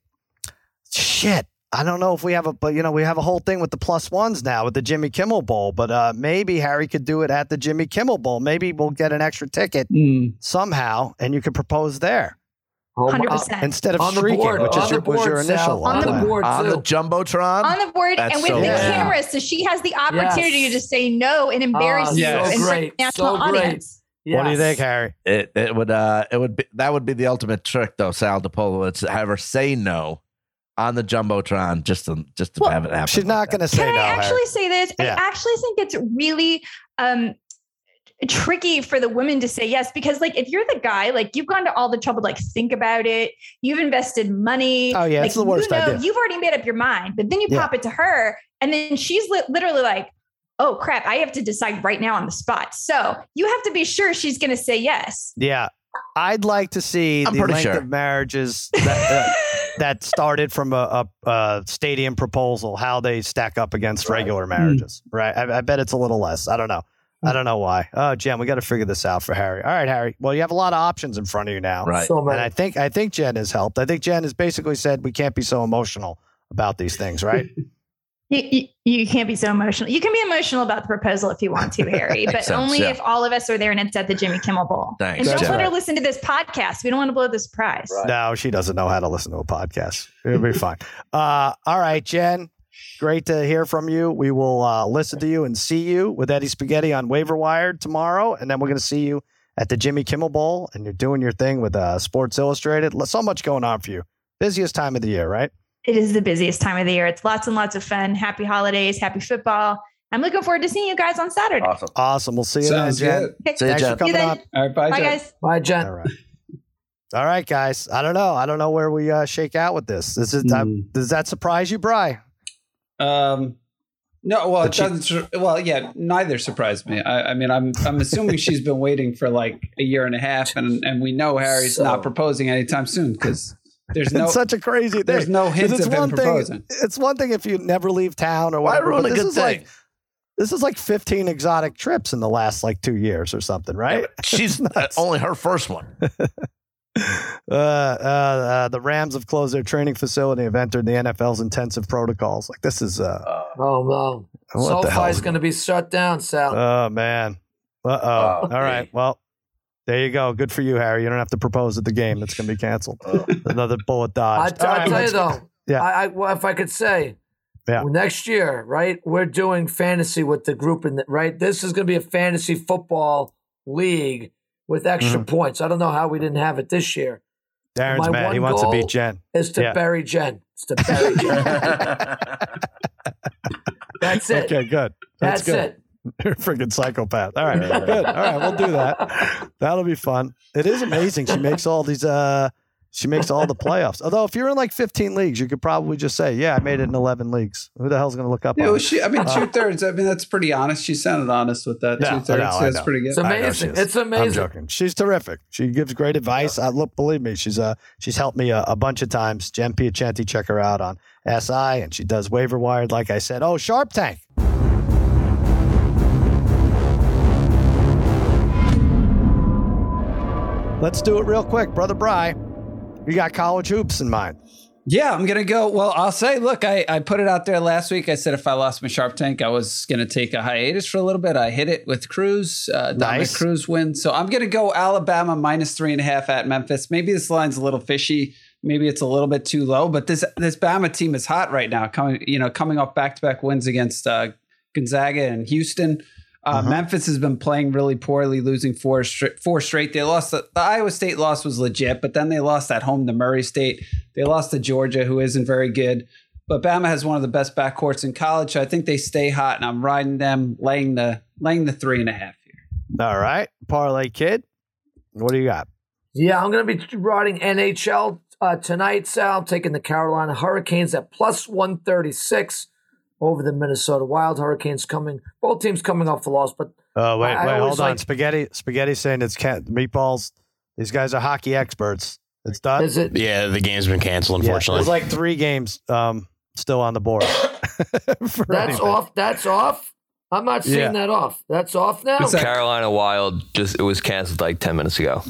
Shit. I don't know if we have a, but you know, we have a whole thing with the plus ones now with the Jimmy Kimmel Bowl. But uh, maybe Harry could do it at the Jimmy Kimmel Bowl. Maybe we'll get an extra ticket Mm. somehow, and you could propose there Oh, my- 100%. instead of On the streaking, board, which is your, the was your initial Sal. On the board, On the jumbotron. on the board That's and with so the good. camera, so she has the opportunity Yes. to say no and embarrass Ah, you so in front of the national so great. audience. What do you think, Harry? It it would uh it would be that would be the ultimate trick though, Sal DePolo. It's to have her say no on the jumbotron just to just to Well, have it happen. She's not that. going to say Can no. I Harry. actually say this? Yeah. I actually think it's really um tricky for the women to say yes because like if you're the guy like you've gone to all the trouble to like think about it you've invested money Oh, yeah, like, it's the worst you know, idea. you've already made up your mind but then you Yeah. pop it to her and then she's li- literally like oh crap i have to decide right now on the spot so you have to be sure she's going to say yes Yeah. I'd like to see I'm the pretty length sure. of marriages that, uh, that started from a, a, a stadium proposal, how they stack up against Right. regular marriages. Right. I, I bet it's a little less. I don't know. I don't know why. Oh, Jen, we got to figure this out for Harry. All right, Harry. Well, you have a lot of options in front of you now. Right. So And. I think I think Jen has helped. I think Jen has basically said we can't be so emotional about these things, right? you, you, you can't be so emotional you can be emotional about the proposal if you want to harry but sense, only yeah. if all of us are there and it's at the jimmy kimmel bowl Thanks, and don't Jen. let her listen to this podcast we don't want to blow the surprise No, she doesn't know how to listen to a podcast. It'll be fine. Uh, all right, Jen. Great to hear from you. We will uh, listen to you and see you with Eddie Spaghetti on Waiver Wire tomorrow, and then we're going to see you at the Jimmy Kimmel Bowl, and you're doing your thing with uh, Sports Illustrated. So much going on for you. Busiest time of the year, right? It is the busiest time of the year. It's lots and lots of fun. Happy holidays, happy football. I'm looking forward to seeing you guys on Saturday. Awesome. Awesome. We'll see you Sounds then, Jen. good. Okay. See you, Thanks for Jen. See you coming then. on. All right, bye, Bye, Jen. guys. Bye, Jen. All right. All right, guys. I don't know. I don't know where we uh, shake out with this. This is. uh, Hmm. does that surprise you, Bry? Um, no, well, But it she- doesn't. Well, yeah, neither surprised me. I, I mean, I'm I'm assuming she's been waiting for like a year and a half, and and we know Harry's So- not proposing anytime soon because there's no it's such a crazy thing. there's no 'Cause hints it's of him one proposing. thing. It's one thing if you never leave town or whatever. ruin but a this good is thing? like this is like 15 exotic trips in the last like two years or something, right? She's nuts. only her first one. Uh, uh, uh, the Rams have closed their training facility and have entered the NFL's intensive protocols. Like this is uh, Oh, no. what the hell? SoFi's going to be shut down, Sal. Oh man. Uh oh. Oh, All right. Well, there you go. Good for you, Harry. You don't have to propose at the game. It's going to be canceled. Another bullet I, dodged. I All right, tell you though, Yeah. I, I well, if I could say, Yeah. next year, right? We're doing fantasy with the group, in the, right? This is going to be a fantasy football league with extra Mm-hmm. points. I don't know how we didn't have it this year. Darren's my mad. He one wants to goal- beat Jen. It's to Yeah. bury Jen. It's to bury Jen. That's it. Okay, good. That's, That's, good. it. You're a freaking psychopath. All right, good. All right, we'll do that. That'll be fun. It is amazing. She makes all these. uh She makes all the playoffs. Although, if you're in like 15 leagues, you could probably just say, "Yeah, I made it in 11 leagues." Who the hell's going to look up? Yeah, on well, she, I mean, Uh, two thirds. I mean, that's pretty honest. She sounded honest with that. Yeah, two thirds. know, I That's pretty good. It's I know she amazing. It's I'm amazing. joking. She's terrific. She gives great advice. I look, believe me, she's uh she's helped me a, a bunch of times. Jen Piacenti, check her out on SI, and she does waiver wired. Like I said, oh Sharp Tank. Let's do it real quick, brother Bry. You got college hoops in mind. Yeah, I'm gonna go. Well, I'll say, look, I, I put it out there last week. I said if I lost my Sharp Tank, I was gonna take a hiatus for a little bit. I hit it with Cruz, uh, Dominic Nice. Cruz win. So I'm gonna go Alabama minus three and a half at Memphis. Maybe this line's a little fishy. Maybe it's a little bit too low, but this this Bama team is hot right now. Coming, you know, coming off back to back wins against uh, Gonzaga and Houston. Uh, Mhm. Memphis has been playing really poorly, losing four straight. Four straight. They lost the, the Iowa State loss was legit, but then they lost at home to Murray State. They lost to Georgia, who isn't very good. But Bama has one of the best backcourts in college, so I think they stay hot, and I'm riding them, laying the laying the three and a half here. All right, parlay kid. What do you got? Yeah, I'm going to be riding NHL uh, tonight, Sal. I'm taking the Carolina Hurricanes at plus 136 over the Minnesota Wild. Hurricanes coming, both teams coming off the loss, but Oh wait, I- I wait, always hold on. like- Spaghetti, spaghetti saying it's can meatballs. These guys are hockey experts. It's done. is it? Yeah, the game's been canceled, Yeah, unfortunately. there's like three games um, still on the board. That's anything. off. That's off. I'm not seeing Yeah. that off. That's off now. Is that- Carolina Wild just it was canceled like ten minutes ago.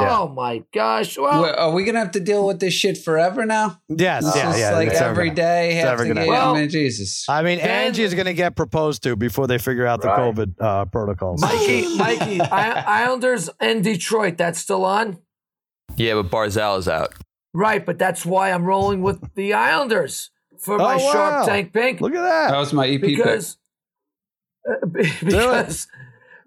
Yeah. Oh my gosh! Well, Wait, are we gonna have to deal with this shit forever now? Yes, This yeah, is yeah. like it's never every gonna- day, it's half gonna game. happen. I mean, Jesus. I mean, Then- Angie is going to get proposed to before they figure out the Right. COVID uh, protocols. Mikey, Mikey, I- Islanders and Detroit. That's still on, Yeah, but Barzal is out. right? But that's why I'm rolling with the Islanders for my Oh, wow. Sharp Tank Pink. Look at that. That was my EP pick. because uh, because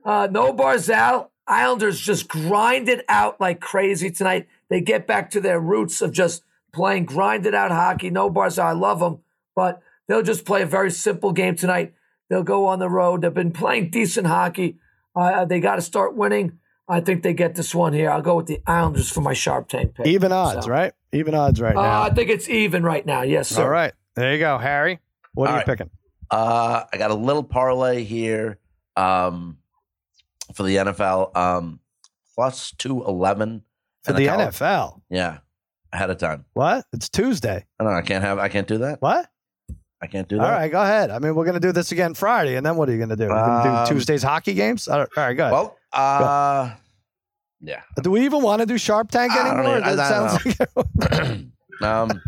uh, no Barzal. Islanders just grind it out like crazy tonight. They get back to their roots of just playing grinded out hockey. No bars. I love them, but they'll just play a very simple game tonight. They'll go on the road. They've been playing decent hockey. Uh, they got to start winning. I think they get this one here. I'll go with the Islanders for my sharp tank pick. Even odds, So- right? Even odds right Uh, now. I think it's even right now. Yes, sir. All right. There you go, Harry. What are All you right. picking? Uh, I got a little parlay here um, for the NFL. Um, plus 211. For the college- NFL. Yeah, ahead of time. What? It's Tuesday. I don't know. I can't have. I can't do that. What? I can't do that. All right, go ahead. I mean, we're going to do this again Friday, and then what are you going to do? We're going to Um, do Tuesday's hockey games? All right, go ahead. Well, uh, yeah. do we even want to do Sharp Tank anymore? even- That sounds like um,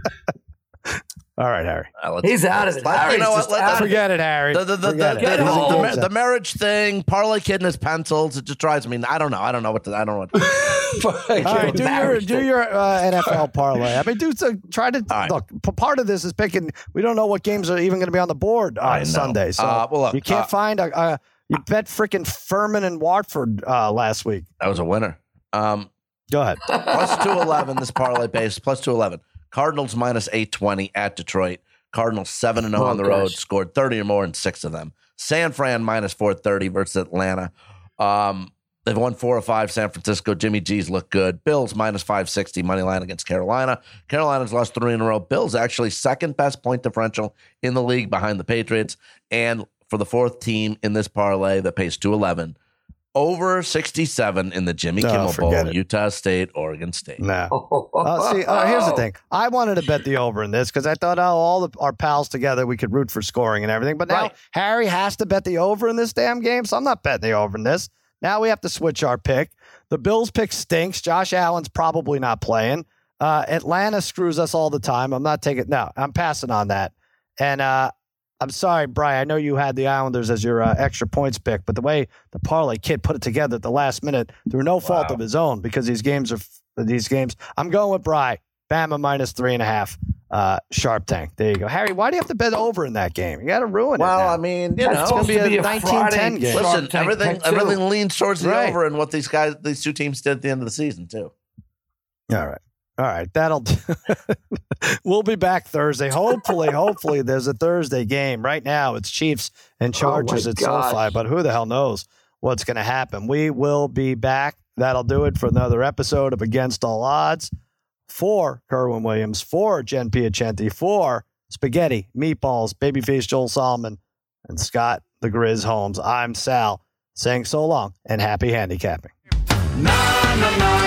All right, Harry. uh, He's out of let's- it. let- Harry's you know what? Let- out of it. Forget it, Harry. The, the, the, Forget the, the, the, the, the marriage thing, parlay kid and his pencils, it just drives me. I don't know. I don't know what to, I don't know what. All right, do your Marriage do your uh, NFL parlay. I mean, do so, try to All right. look. p- Part of this is picking. We don't know what games are even going to be on the board on. Sunday, so Uh, well, look, you can't uh, find a. a you bet freaking Furman and Wofford uh, last week. That was a winner. Um, Go ahead. plus 211 this parlay base plus 211 cardinals minus 820 at detroit. Cardinals 7 and 0 Oh, on the road scored 30 or more in six of them. San fran minus 430 versus atlanta. Um, they've won four or five san francisco. Jimmy g's look good. Bills minus 560 money line against carolina. Carolina's lost three in a row. Bills actually second best point differential in the league behind the patriots. And for the fourth team in this parlay that pays 211 over 67 in the Jimmy No, Kimmel Bowl, it. Utah State, Oregon State. No. Uh, see, uh, here's the thing. I wanted to bet the over in this because I thought, oh, all the, our pals together, we could root for scoring and everything. But now Right. Harry has to bet the over in this damn game, so I'm not betting the over in this. Now we have to switch our pick. The Bills pick stinks. Josh Allen's probably not playing. Uh, Atlanta screws us all the time. I'm not taking. No, I'm passing on that. And uh, I'm sorry, Brian. I know you had the Islanders as your uh, extra points pick, but the way the parlay kid put it together at the last minute through no fault of his own, because these games are these games. I'm going with Bry. Bama minus three and a half. Uh, sharp tank. There you go, Harry. Why do you have to bet over in that game? You got to ruin it. Well. I mean, you That's know, it's gonna be be a a 19-10 game. Listen, Tank everything pick, everything leans towards the Right. over and what these guys, these two teams did at the end of the season too. All right. All right. That'll. we'll be back Thursday. Hopefully, hopefully there's a Thursday game. Right now it's Chiefs and oh, Chargers my at gosh. SoFi, but who the hell knows what's going to happen? We will be back. That'll do it for another episode of Against All Odds. For Kerwynn Williams, for Jen Piacenti, for Spaghetti, Meatballs, Babyface Joel Solomon, and Scott the Grizz Holmes. I'm Sal saying so long and happy handicapping. Na na na